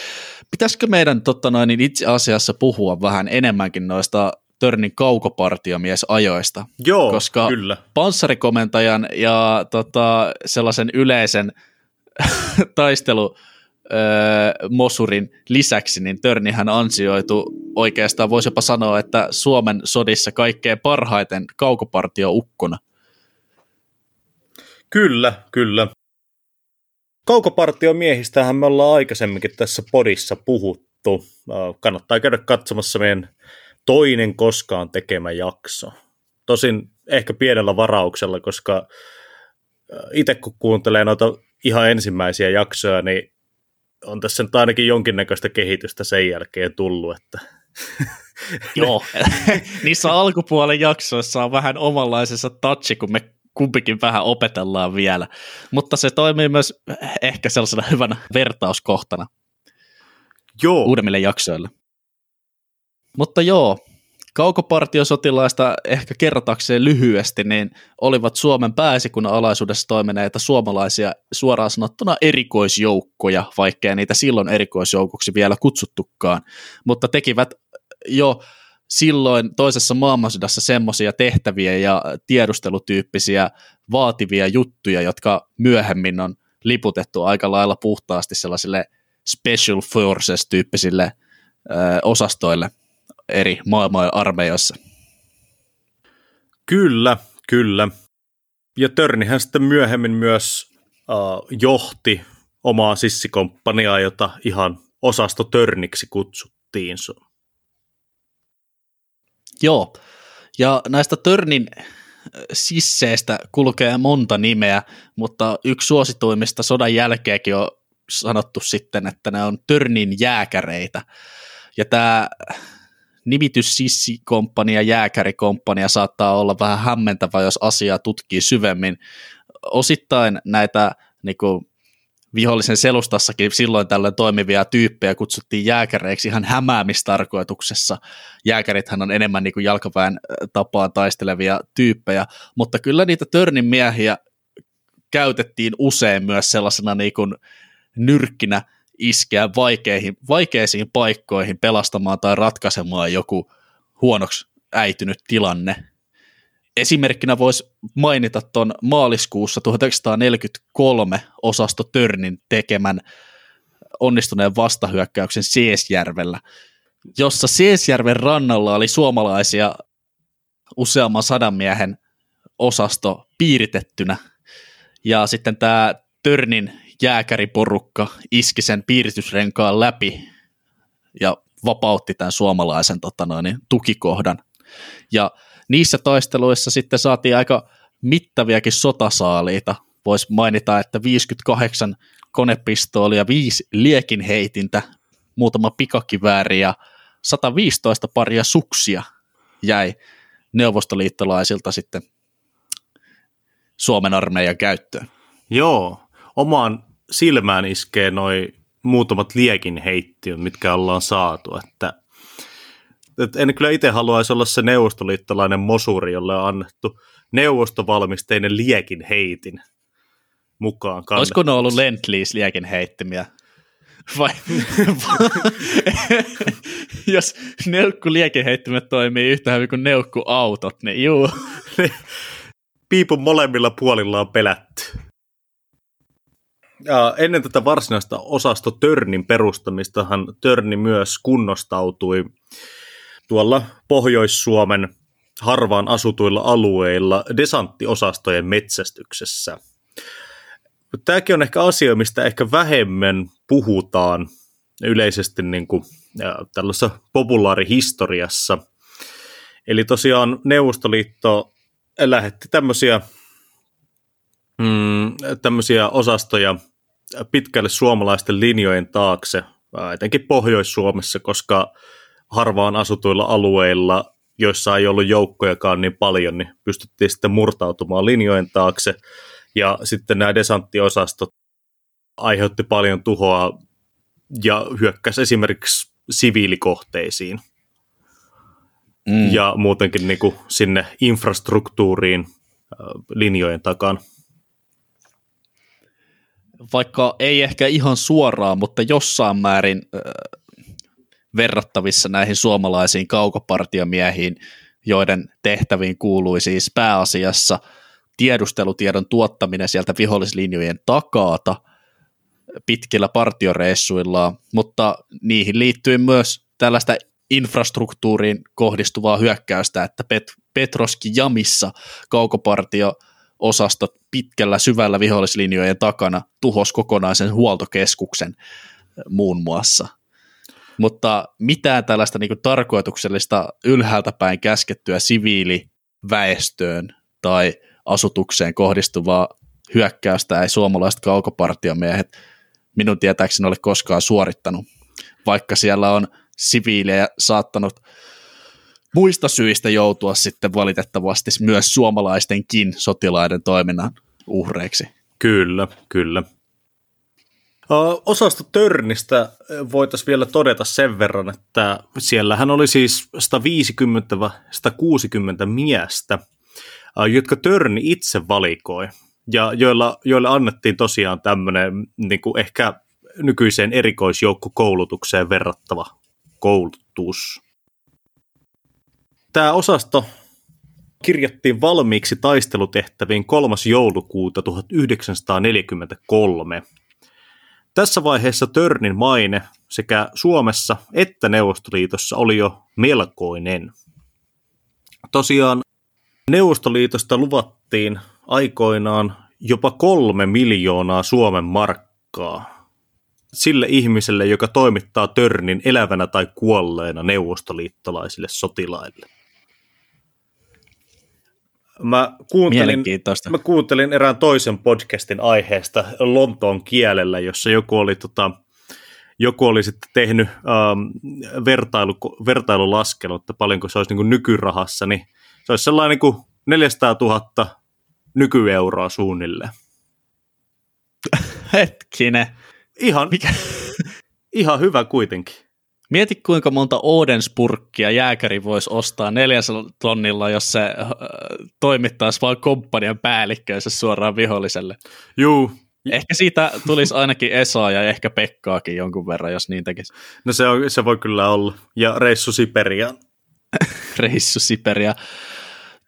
Pitäisikö meidän totta noin, niin itse asiassa puhua vähän enemmänkin noista Törnin kaukopartiomiesajoista?
Joo,
koska
kyllä.
panssarikomentajan ja tota, sellaisen yleisen taistelu Mosurin lisäksi, niin Törnihän ansioitu oikeastaan, voisi jopa sanoa, että Suomen sodissa kaikkein parhaiten kaukopartio-ukkona.
Kyllä, kyllä. Kaukopartiomiehistähän me ollaan aikaisemminkin tässä podissa puhuttu. Kannattaa käydä katsomassa meidän toinen koskaan tekemä jakso. Tosin ehkä pienellä varauksella, koska itse kun kuuntelee noita ihan ensimmäisiä jaksoja, niin on tässä nyt ainakin jonkinnäköistä kehitystä sen jälkeen tullut, että
Joo, niissä alkupuolen jaksoissa on vähän omanlaisensa touchi, kun me kumpikin vähän opetellaan vielä, mutta se toimii myös ehkä sellaisena hyvänä vertauskohtana
joo.
uudemmille jaksoille. Mutta joo, Kaukopartiosotilaista ehkä kerrotakseen lyhyesti, niin olivat Suomen pääsikunnan alaisuudessa toimineita suomalaisia suoraan sanottuna erikoisjoukkoja, vaikkei niitä silloin erikoisjoukoksi vielä kutsuttukaan, mutta tekivät jo silloin toisessa maailmansodassa semmoisia tehtäviä ja tiedustelutyyppisiä vaativia juttuja, jotka myöhemmin on liputettu aika lailla puhtaasti sellaisille special forces-tyyppisille ö, osastoille – eri maailmojen armeijoissa.
Kyllä, kyllä. Ja Törnihän sitten myöhemmin myös uh, johti omaa sissikomppaniaa, jota ihan osasto Törniksi kutsuttiin.
Joo, ja näistä Törnin sisseistä kulkee monta nimeä, mutta yksi suosituimmista sodan jälkeenkin on sanottu sitten, että ne on Törnin jääkäreitä. Ja tämä nimitys sissikomppania, jääkärikomppania saattaa olla vähän hämmentävä, jos asiaa tutkii syvemmin. Osittain näitä niin kuin, vihollisen selustassakin silloin tällöin toimivia tyyppejä kutsuttiin jääkäreiksi ihan hämäämistarkoituksessa. Jääkärithän on enemmän niin kuin jalkaväen tapaan taistelevia tyyppejä, mutta kyllä niitä törnin miehiä käytettiin usein myös sellaisena niin kuin nyrkkinä iskeä vaikeihin, vaikeisiin paikkoihin pelastamaan tai ratkaisemaan joku huonoksi äitynyt tilanne. Esimerkkinä voisi mainita tuon maaliskuussa 1943 osasto Törnin tekemän onnistuneen vastahyökkäyksen Seesjärvellä, jossa Seesjärven rannalla oli suomalaisia useamman sadan miehen osasto piiritettynä. Ja sitten tämä Törnin jääkäriporukka iski sen piiritysrenkaan läpi ja vapautti tämän suomalaisen tota noin, tukikohdan. Ja niissä taisteluissa sitten saatiin aika mittaviakin sotasaaliita. Voisi mainita, että 58 konepistoolia, 5 liekinheitintä, muutama pikakivääri ja 115 paria suksia jäi neuvostoliittolaisilta sitten Suomen armeijan käyttöön.
Joo, omaan silmään iskee noin muutamat liekin heittiöt, mitkä ollaan saatu, että, että en kyllä itse haluaisi olla se neuvostoliittolainen mosuri, jolle on annettu neuvostovalmisteinen liekin heitin mukaan.
Olisiko ne ollut Lentleys liekin heittimiä? Vai, jos neukku heittimet toimii yhtä hyvin kuin neukkuautot, niin juu.
Piipun molemmilla puolilla on pelätty. Ja ennen tätä varsinaista osasto Törnin perustamistahan Törni myös kunnostautui tuolla Pohjois-Suomen harvaan asutuilla alueilla desanttiosastojen metsästyksessä. Tämäkin on ehkä asia, mistä ehkä vähemmän puhutaan yleisesti niin kuin, tällaisessa populaarihistoriassa. Eli tosiaan Neuvostoliitto lähetti tämmöisiä, mm, tämmöisiä osastoja pitkälle suomalaisten linjojen taakse, etenkin Pohjois-Suomessa, koska harvaan asutuilla alueilla, joissa ei ollut joukkojakaan niin paljon, niin pystyttiin sitten murtautumaan linjojen taakse. Ja sitten nämä desanttiosastot aiheutti paljon tuhoa ja hyökkäsi esimerkiksi siviilikohteisiin mm. ja muutenkin niin kuin sinne infrastruktuuriin linjojen takaan.
Vaikka ei ehkä ihan suoraan, mutta jossain määrin äh, verrattavissa näihin suomalaisiin kaukopartiomiehiin, joiden tehtäviin kuului siis pääasiassa tiedustelutiedon tuottaminen sieltä vihollislinjojen takaata pitkillä partioreissuilla, mutta niihin liittyy myös tällaista infrastruktuuriin kohdistuvaa hyökkäystä, että Pet- Petroski Jamissa kaukopartio osastot pitkällä syvällä vihollislinjojen takana tuhos kokonaisen huoltokeskuksen muun muassa. Mutta mitään tällaista niin tarkoituksellista ylhäältä päin käskettyä siviiliväestöön tai asutukseen kohdistuvaa hyökkäystä ei suomalaiset kaukopartiomiehet minun tietääkseni ole koskaan suorittanut, vaikka siellä on siviilejä saattanut muista syistä joutua sitten valitettavasti myös suomalaistenkin sotilaiden toiminnan uhreiksi.
Kyllä, kyllä. Osasto Törnistä voitaisiin vielä todeta sen verran, että siellähän oli siis 150-160 miestä, jotka Törni itse valikoi, ja joilla, joille annettiin tosiaan tämmöinen niin kuin ehkä nykyiseen erikoisjoukkokoulutukseen verrattava koulutus. Tämä osasto kirjattiin valmiiksi taistelutehtäviin 3. joulukuuta 1943. Tässä vaiheessa Törnin maine sekä Suomessa että Neuvostoliitossa oli jo melkoinen. Tosiaan Neuvostoliitosta luvattiin aikoinaan jopa kolme miljoonaa Suomen markkaa sille ihmiselle, joka toimittaa törnin elävänä tai kuolleena neuvostoliittolaisille sotilaille. Mä kuuntelin, mä kuuntelin erään toisen podcastin aiheesta Lontoon kielellä, jossa joku oli, tota, joku oli sitten tehnyt ähm, vertailu, vertailulaskenut, että paljonko se olisi niin kuin nykyrahassa, niin se olisi sellainen niin kuin 400 000 nykyeuroa suunnilleen.
Hetkinen.
Ihan, Mikä? ihan hyvä kuitenkin.
Mieti kuinka monta Odenspurkkia jääkäri voisi ostaa 400 tonnilla, jos se äh, toimittaisi vain komppanian päällikköönsä suoraan viholliselle.
Juu.
Ehkä siitä tulisi ainakin Esaa ja ehkä Pekkaakin jonkun verran, jos niin tekisi.
No se, on, se voi kyllä olla. Ja reissu Siperiaan.
reissu Siperiaan.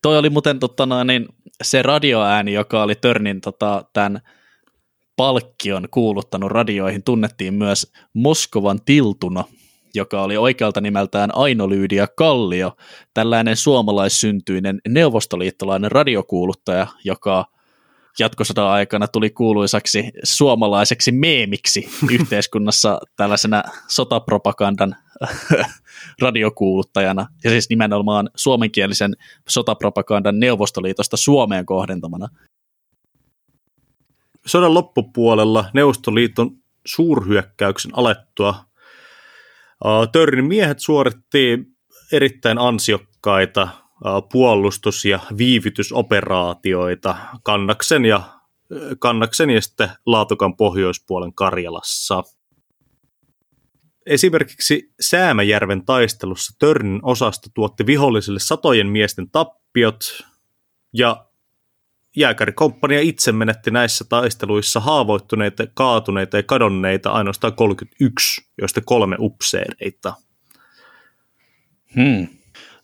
Toi oli muuten totta, niin se radioääni, joka oli Törnin tota, tämän palkkion kuuluttanut radioihin, tunnettiin myös Moskovan tiltuna, joka oli oikealta nimeltään Aino Lyydia Kallio, tällainen suomalaissyntyinen neuvostoliittolainen radiokuuluttaja, joka jatkosodan aikana tuli kuuluisaksi suomalaiseksi meemiksi yhteiskunnassa tällaisena sotapropagandan radiokuuluttajana, ja siis nimenomaan suomenkielisen sotapropagandan Neuvostoliitosta Suomeen kohdentamana.
Sodan loppupuolella Neuvostoliiton suurhyökkäyksen alettua Törnin miehet suoritti erittäin ansiokkaita puolustus- ja viivytysoperaatioita Kannaksen ja, Kannaksen ja sitten Laatukan pohjoispuolen Karjalassa. Esimerkiksi Säämäjärven taistelussa Törnin osasto tuotti vihollisille satojen miesten tappiot ja jääkärikomppania itse menetti näissä taisteluissa haavoittuneita, kaatuneita ja kadonneita ainoastaan 31, joista kolme upseereita.
Hmm.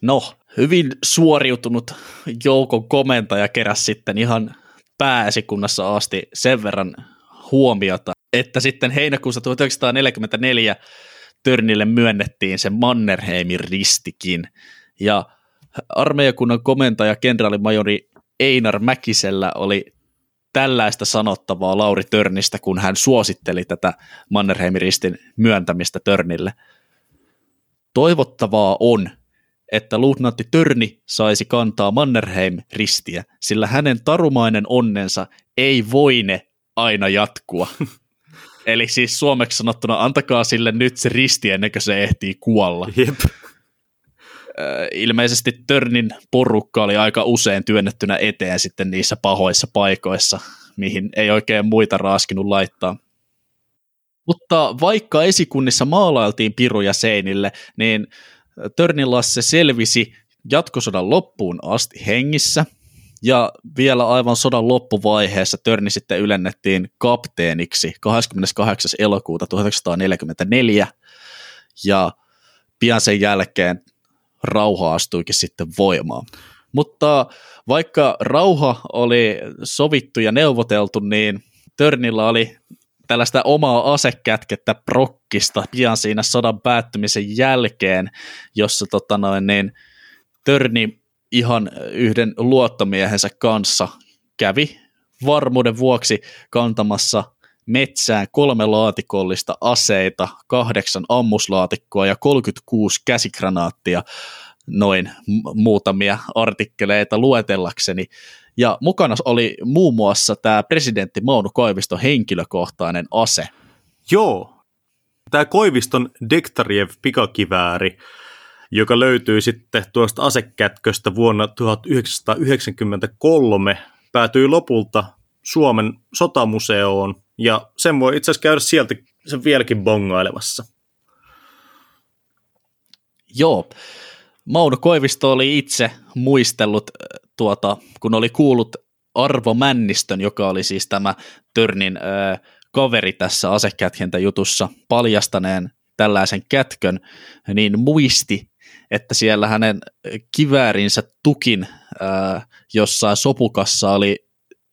No, hyvin suoriutunut joukon komentaja keräsi sitten ihan pääesikunnassa asti sen verran huomiota, että sitten heinäkuussa 1944 Törnille myönnettiin se Mannerheimin ristikin. Ja armeijakunnan komentaja kenraalimajori Einar Mäkisellä oli tällaista sanottavaa Lauri Törnistä, kun hän suositteli tätä Mannerheimin ristin myöntämistä Törnille. Toivottavaa on, että luutnantti Törni saisi kantaa Mannerheim-ristiä, sillä hänen tarumainen onnensa ei voine aina jatkua. Eli siis suomeksi sanottuna, antakaa sille nyt se risti ennen kuin se ehtii kuolla.
Jep.
Ilmeisesti Törnin porukka oli aika usein työnnettynä eteen sitten niissä pahoissa paikoissa, mihin ei oikein muita raaskinut laittaa. Mutta vaikka esikunnissa maalailtiin piruja seinille, niin Törnin Lasse selvisi jatkosodan loppuun asti hengissä, ja vielä aivan sodan loppuvaiheessa Törni sitten ylennettiin kapteeniksi 28. elokuuta 1944, ja pian sen jälkeen rauha astuikin sitten voimaan. Mutta vaikka rauha oli sovittu ja neuvoteltu, niin Törnillä oli tällaista omaa asekätkettä prokkista pian siinä sodan päättymisen jälkeen, jossa tota noin, niin, Törni ihan yhden luottomiehensä kanssa kävi varmuuden vuoksi kantamassa metsään kolme laatikollista aseita, kahdeksan ammuslaatikkoa ja 36 käsikranaattia, noin muutamia artikkeleita luetellakseni. Ja mukana oli muun muassa tämä presidentti Mauno Koiviston henkilökohtainen ase.
Joo, tämä Koiviston Dektariev pikakivääri, joka löytyi sitten tuosta asekätköstä vuonna 1993, päätyi lopulta Suomen sotamuseoon, ja sen voi itse asiassa käydä sieltä sen vieläkin bongailemassa.
Joo, Mauno Koivisto oli itse muistellut, tuota, kun oli kuullut Arvo Männistön, joka oli siis tämä Törnin ö, kaveri tässä asekätkentäjutussa, paljastaneen tällaisen kätkön, niin muisti, että siellä hänen kiväärinsä tukin ö, jossain sopukassa oli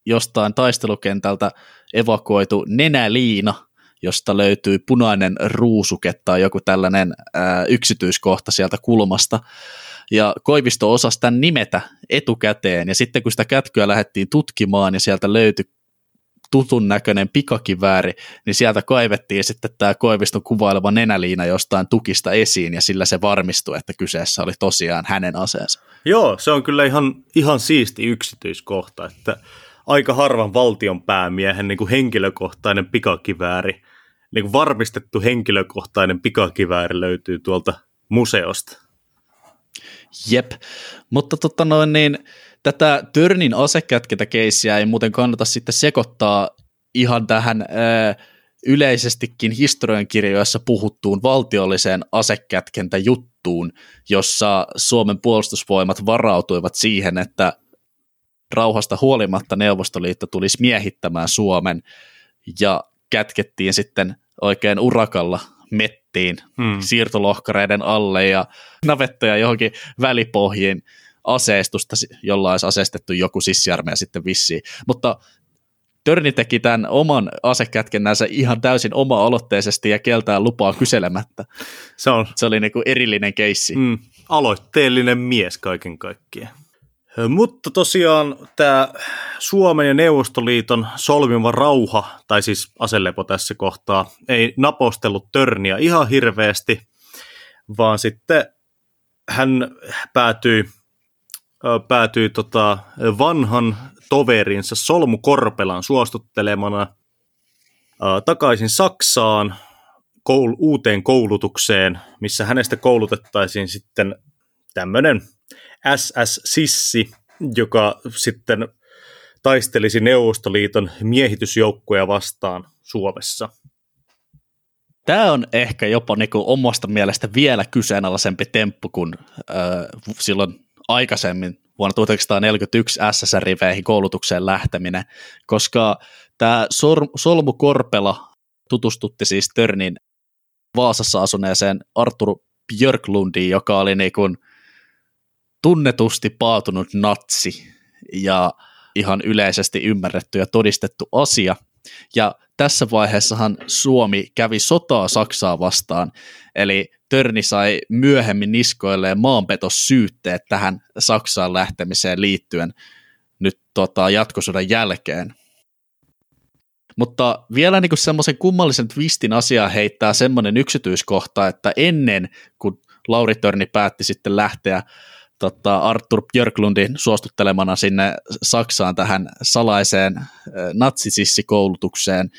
jostain taistelukentältä evakuoitu nenäliina, josta löytyy punainen ruusuke tai joku tällainen ää, yksityiskohta sieltä kulmasta. Ja Koivisto osasi tämän nimetä etukäteen, ja sitten kun sitä kätkyä lähdettiin tutkimaan, ja sieltä löytyi tutun näköinen pikakivääri, niin sieltä kaivettiin sitten tämä Koiviston kuvaileva nenäliina jostain tukista esiin, ja sillä se varmistui, että kyseessä oli tosiaan hänen aseensa.
Joo, se on kyllä ihan, ihan siisti yksityiskohta, että aika harvan valtion päämiehen niin kuin henkilökohtainen pikakivääri, niin kuin varmistettu henkilökohtainen pikakivääri löytyy tuolta museosta.
Jep, mutta totta noin niin, tätä Törnin asekätkentäkeissiä ei muuten kannata sitten sekoittaa ihan tähän ää, yleisestikin historiankirjoissa puhuttuun valtiolliseen asekätkentäjuttuun, jossa Suomen puolustusvoimat varautuivat siihen, että rauhasta huolimatta Neuvostoliitto tulisi miehittämään Suomen ja kätkettiin sitten oikein urakalla mettiin hmm. siirtolohkareiden alle ja navettoja johonkin välipohjiin aseistusta, jolla olisi asestettu joku sissiarmeja sitten vissiin. Mutta Törni teki tämän oman asekätkennänsä ihan täysin oma-aloitteisesti ja keltää lupaa kyselemättä.
Se, on.
Se oli niin kuin erillinen keissi. Mm,
aloitteellinen mies kaiken kaikkiaan. Mutta tosiaan tämä Suomen ja Neuvostoliiton solmiva rauha, tai siis aselepo tässä kohtaa, ei napostellut Törniä ihan hirveästi, vaan sitten hän päätyi, päätyi tota vanhan toverinsa Solmu Korpelan suostuttelemana takaisin Saksaan koul- uuteen koulutukseen, missä hänestä koulutettaisiin sitten tämmöinen SS Sissi, joka sitten taistelisi Neuvostoliiton miehitysjoukkoja vastaan Suomessa.
Tämä on ehkä jopa niinku omasta mielestä vielä kyseenalaisempi temppu kuin äh, silloin aikaisemmin vuonna 1941 SSR-riveihin koulutukseen lähteminen, koska tämä Sor- Solmu Korpela tutustutti siis Törnin Vaasassa asuneeseen Artur Björklundiin, joka oli niin kuin tunnetusti paatunut natsi ja ihan yleisesti ymmärretty ja todistettu asia. Ja tässä vaiheessahan Suomi kävi sotaa Saksaa vastaan, eli Törni sai myöhemmin niskoilleen maanpetossyytteet tähän Saksaan lähtemiseen liittyen nyt tota, jatkosodan jälkeen. Mutta vielä niin semmoisen kummallisen twistin asiaa heittää semmoinen yksityiskohta, että ennen kuin Lauri Törni päätti sitten lähteä tota, Arthur Björklundin suostuttelemana sinne Saksaan tähän salaiseen natsisissikoulutukseen,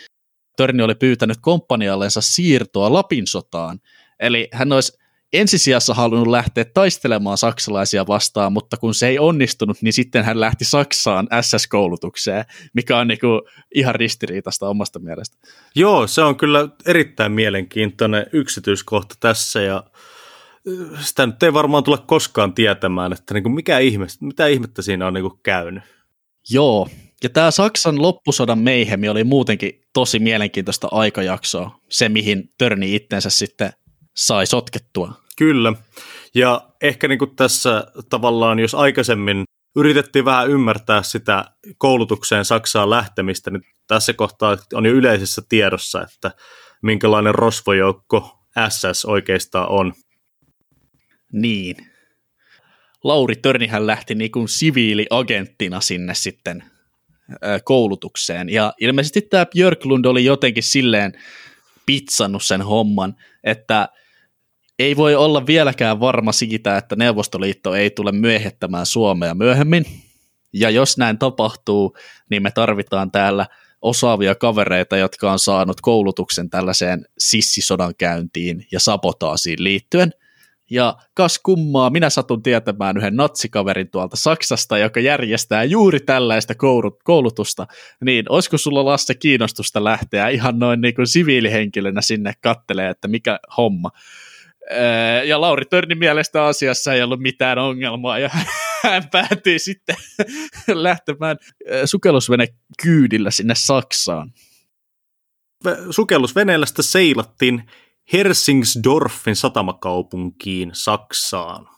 Törni oli pyytänyt komppaniallensa siirtoa Lapin sotaan. Eli hän olisi ensisijassa halunnut lähteä taistelemaan saksalaisia vastaan, mutta kun se ei onnistunut, niin sitten hän lähti Saksaan SS-koulutukseen, mikä on niinku ihan ristiriitasta omasta mielestä.
Joo, se on kyllä erittäin mielenkiintoinen yksityiskohta tässä ja sitä nyt ei varmaan tule koskaan tietämään, että niinku mikä ihme, mitä ihmettä siinä on niinku käynyt.
Joo, ja tämä Saksan loppusodan meihemi oli muutenkin tosi mielenkiintoista aikajaksoa, se mihin Törni itsensä sitten sai sotkettua.
Kyllä, ja ehkä niin kuin tässä tavallaan, jos aikaisemmin yritettiin vähän ymmärtää sitä koulutukseen Saksaan lähtemistä, niin tässä kohtaa on jo yleisessä tiedossa, että minkälainen rosvojoukko SS oikeastaan on.
Niin. Lauri Törnihän lähti niin kuin siviiliagenttina sinne sitten koulutukseen. Ja ilmeisesti tämä Björklund oli jotenkin silleen pitsannut sen homman, että ei voi olla vieläkään varma siitä, että Neuvostoliitto ei tule myöhettämään Suomea myöhemmin. Ja jos näin tapahtuu, niin me tarvitaan täällä osaavia kavereita, jotka on saanut koulutuksen tällaiseen sissisodan käyntiin ja sabotaasiin liittyen. Ja kas kummaa, minä satun tietämään yhden natsikaverin tuolta Saksasta, joka järjestää juuri tällaista koulutusta. Niin, olisiko sulla Lasse kiinnostusta lähteä ihan noin niin kuin siviilihenkilönä sinne kattelee, että mikä homma? Ja Lauri Törnin mielestä asiassa ei ollut mitään ongelmaa ja hän päätyi sitten lähtemään sukellusvene kyydillä sinne Saksaan.
Sukellusveneellä sitten seilattiin Helsingsdorfin satamakaupunkiin Saksaan,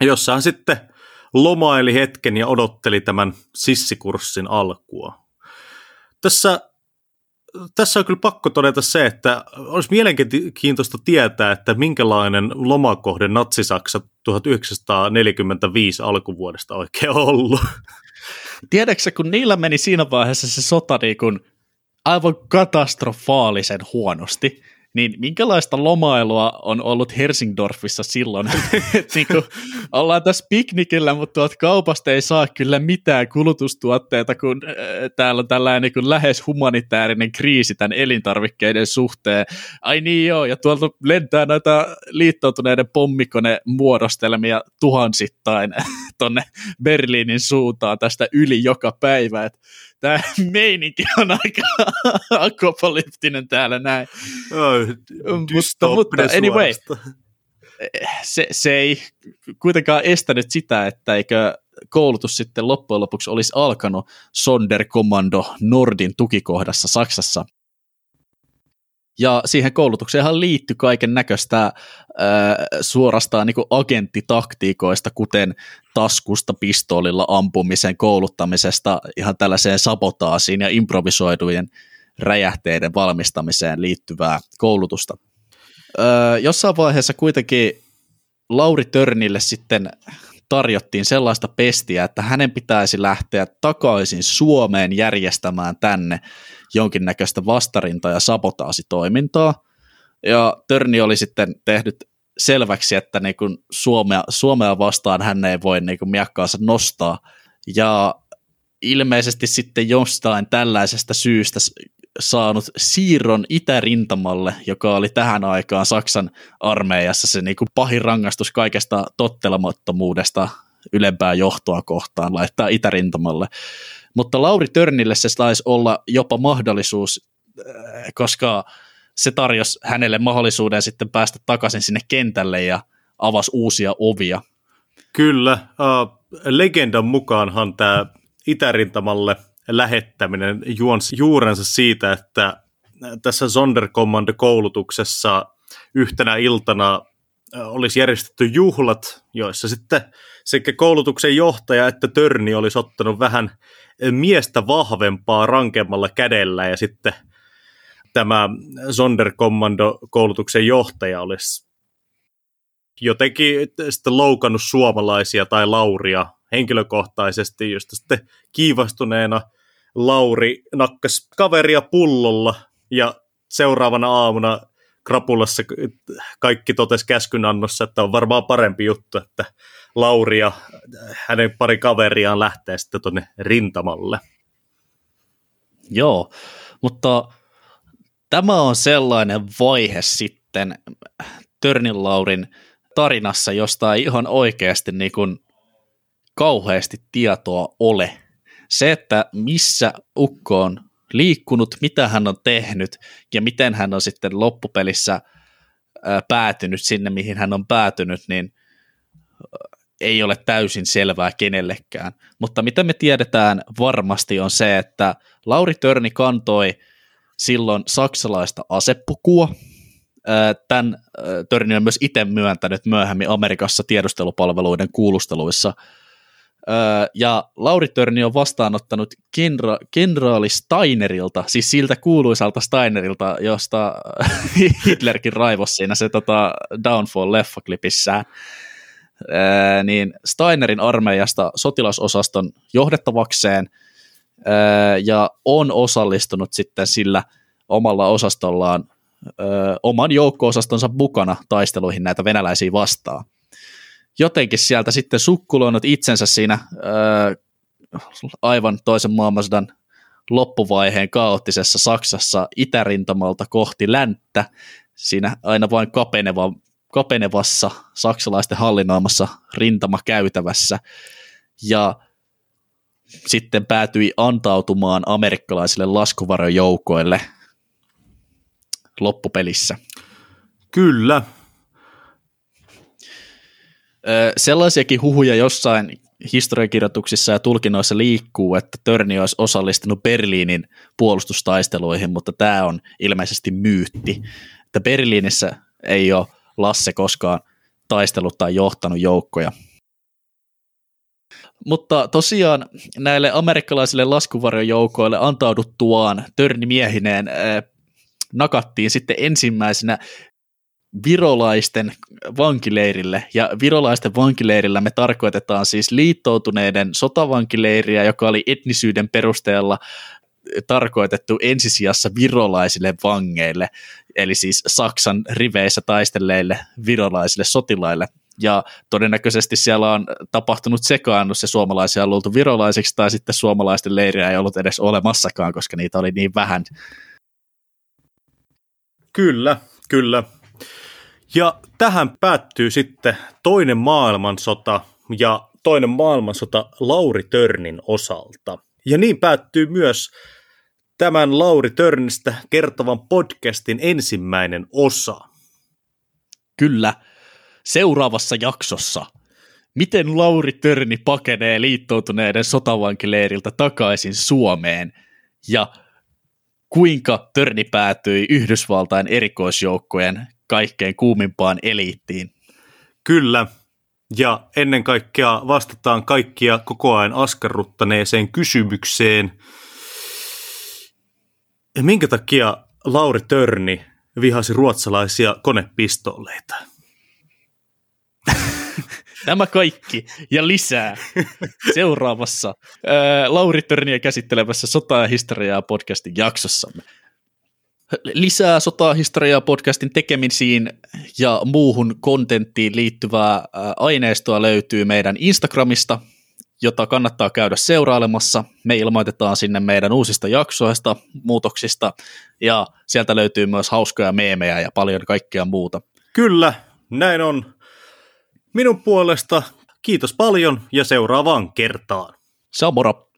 jossa hän sitten lomaili hetken ja odotteli tämän sissikurssin alkua. Tässä tässä on kyllä pakko todeta se, että olisi mielenkiintoista tietää, että minkälainen lomakohde Natsi-Saksa 1945 alkuvuodesta oikein ollut.
Tiedätkö, kun niillä meni siinä vaiheessa se sota niin kun aivan katastrofaalisen huonosti, niin minkälaista lomailua on ollut Helsingdorfissa silloin? niin kuin, ollaan tässä piknikillä, mutta tuot kaupasta ei saa kyllä mitään kulutustuotteita, kun äh, täällä on tällainen niin kuin lähes humanitaarinen kriisi tämän elintarvikkeiden suhteen. Ai niin joo, ja tuolta lentää näitä liittoutuneiden pommikone muodostelmia tuhansittain tonne Berliinin suuntaan tästä yli joka päivä. Et tämä meininki on aika akopolyptinen täällä näin.
Oh, mutta, mutta anyway,
se, se ei kuitenkaan estänyt sitä, että eikö koulutus sitten loppujen lopuksi olisi alkanut Sonderkommando Nordin tukikohdassa Saksassa. Ja siihen koulutukseenhan liittyi kaiken näköistä suorastaan niin agenttitaktiikoista, kuten taskusta pistoolilla ampumisen kouluttamisesta ihan tällaiseen sabotaasiin ja improvisoidujen räjähteiden valmistamiseen liittyvää koulutusta. Öö, jossain vaiheessa kuitenkin Lauri Törnille sitten tarjottiin sellaista pestiä, että hänen pitäisi lähteä takaisin Suomeen järjestämään tänne jonkinnäköistä vastarinta- ja sabotaasitoimintaa. Ja Törni oli sitten tehnyt selväksi, että niin kuin Suomea, Suomea vastaan hän ei voi niin kuin miakkaansa nostaa. Ja ilmeisesti sitten jostain tällaisesta syystä saanut siirron itärintamalle, joka oli tähän aikaan Saksan armeijassa se niin kuin pahin rangaistus kaikesta tottelemattomuudesta ylempää johtoa kohtaan laittaa itärintamalle. Mutta Lauri Törnille se taisi olla jopa mahdollisuus, äh, koska se tarjosi hänelle mahdollisuuden sitten päästä takaisin sinne kentälle ja avasi uusia ovia.
Kyllä, uh, legendan mukaanhan tämä itärintamalle lähettäminen juonsi juurensa siitä, että tässä Sonderkommando-koulutuksessa yhtenä iltana olisi järjestetty juhlat, joissa sitten sekä koulutuksen johtaja että Törni olisi ottanut vähän miestä vahvempaa rankemmalla kädellä ja sitten tämä Sonderkommando-koulutuksen johtaja olisi jotenkin sitten loukannut suomalaisia tai Lauria henkilökohtaisesti, josta sitten kiivastuneena Lauri nakkas kaveria pullolla ja seuraavana aamuna krapulassa kaikki totes käskynannossa, että on varmaan parempi juttu, että Lauri ja hänen pari kaveriaan lähtee sitten tuonne rintamalle.
Joo, mutta tämä on sellainen vaihe sitten Törnin Laurin tarinassa, josta ei ihan oikeasti niin kuin kauheasti tietoa ole. Se, että missä Ukko on liikkunut, mitä hän on tehnyt ja miten hän on sitten loppupelissä päätynyt sinne, mihin hän on päätynyt, niin ei ole täysin selvää kenellekään. Mutta mitä me tiedetään varmasti on se, että Lauri Törni kantoi silloin saksalaista asepukua. Tämän Törni on myös itse myöntänyt myöhemmin Amerikassa tiedustelupalveluiden kuulusteluissa – ja Lauri Törni on vastaanottanut kenra- kenraali Steinerilta, siis siltä kuuluisalta Steinerilta, josta Hitlerkin raivos siinä se tota, Downfall-leffaklipissään, niin Steinerin armeijasta sotilasosaston johdettavakseen ja on osallistunut sitten sillä omalla osastollaan oman joukko-osastonsa mukana taisteluihin näitä venäläisiä vastaan jotenkin sieltä sitten sukkuloinut itsensä siinä ää, aivan toisen maailmansodan loppuvaiheen kaoottisessa Saksassa itärintamalta kohti länttä, siinä aina vain kapeneva, kapenevassa saksalaisten hallinnoimassa rintamakäytävässä, ja sitten päätyi antautumaan amerikkalaisille laskuvarojoukoille loppupelissä.
Kyllä,
Sellaisiakin huhuja jossain historiakirjoituksissa ja tulkinnoissa liikkuu, että Törni olisi osallistunut Berliinin puolustustaisteluihin, mutta tämä on ilmeisesti myytti. Että Berliinissä ei ole Lasse koskaan taistellut tai johtanut joukkoja. Mutta tosiaan näille amerikkalaisille laskuvarjojoukoille antauduttuaan Törni miehineen nakattiin sitten ensimmäisenä virolaisten vankileirille, ja virolaisten vankileirillä me tarkoitetaan siis liittoutuneiden sotavankileiriä, joka oli etnisyyden perusteella tarkoitettu ensisijassa virolaisille vangeille, eli siis Saksan riveissä taistelleille virolaisille sotilaille. Ja todennäköisesti siellä on tapahtunut sekaannus ja suomalaisia on luultu virolaisiksi, tai sitten suomalaisten leiriä ei ollut edes olemassakaan, koska niitä oli niin vähän.
Kyllä, kyllä. Ja tähän päättyy sitten toinen maailmansota ja toinen maailmansota Lauri Törnin osalta. Ja niin päättyy myös tämän Lauri Törnistä kertovan podcastin ensimmäinen osa.
Kyllä. Seuraavassa jaksossa. Miten Lauri Törni pakenee liittoutuneiden sotavankileiriltä takaisin Suomeen ja kuinka Törni päätyi Yhdysvaltain erikoisjoukkojen kaikkein kuumimpaan eliittiin.
Kyllä, ja ennen kaikkea vastataan kaikkia koko ajan askarruttaneeseen kysymykseen, minkä takia Lauri Törni vihasi ruotsalaisia konepistooleita?
Tämä kaikki ja lisää seuraavassa ää, Lauri Törniä käsittelevässä sota- ja historiaa podcastin jaksossamme lisää sotahistoriaa podcastin tekemisiin ja muuhun kontenttiin liittyvää aineistoa löytyy meidän Instagramista, jota kannattaa käydä seurailemassa. Me ilmoitetaan sinne meidän uusista jaksoista, muutoksista ja sieltä löytyy myös hauskoja meemejä ja paljon kaikkea muuta.
Kyllä, näin on. Minun puolesta kiitos paljon ja seuraavaan kertaan.
Se on moro.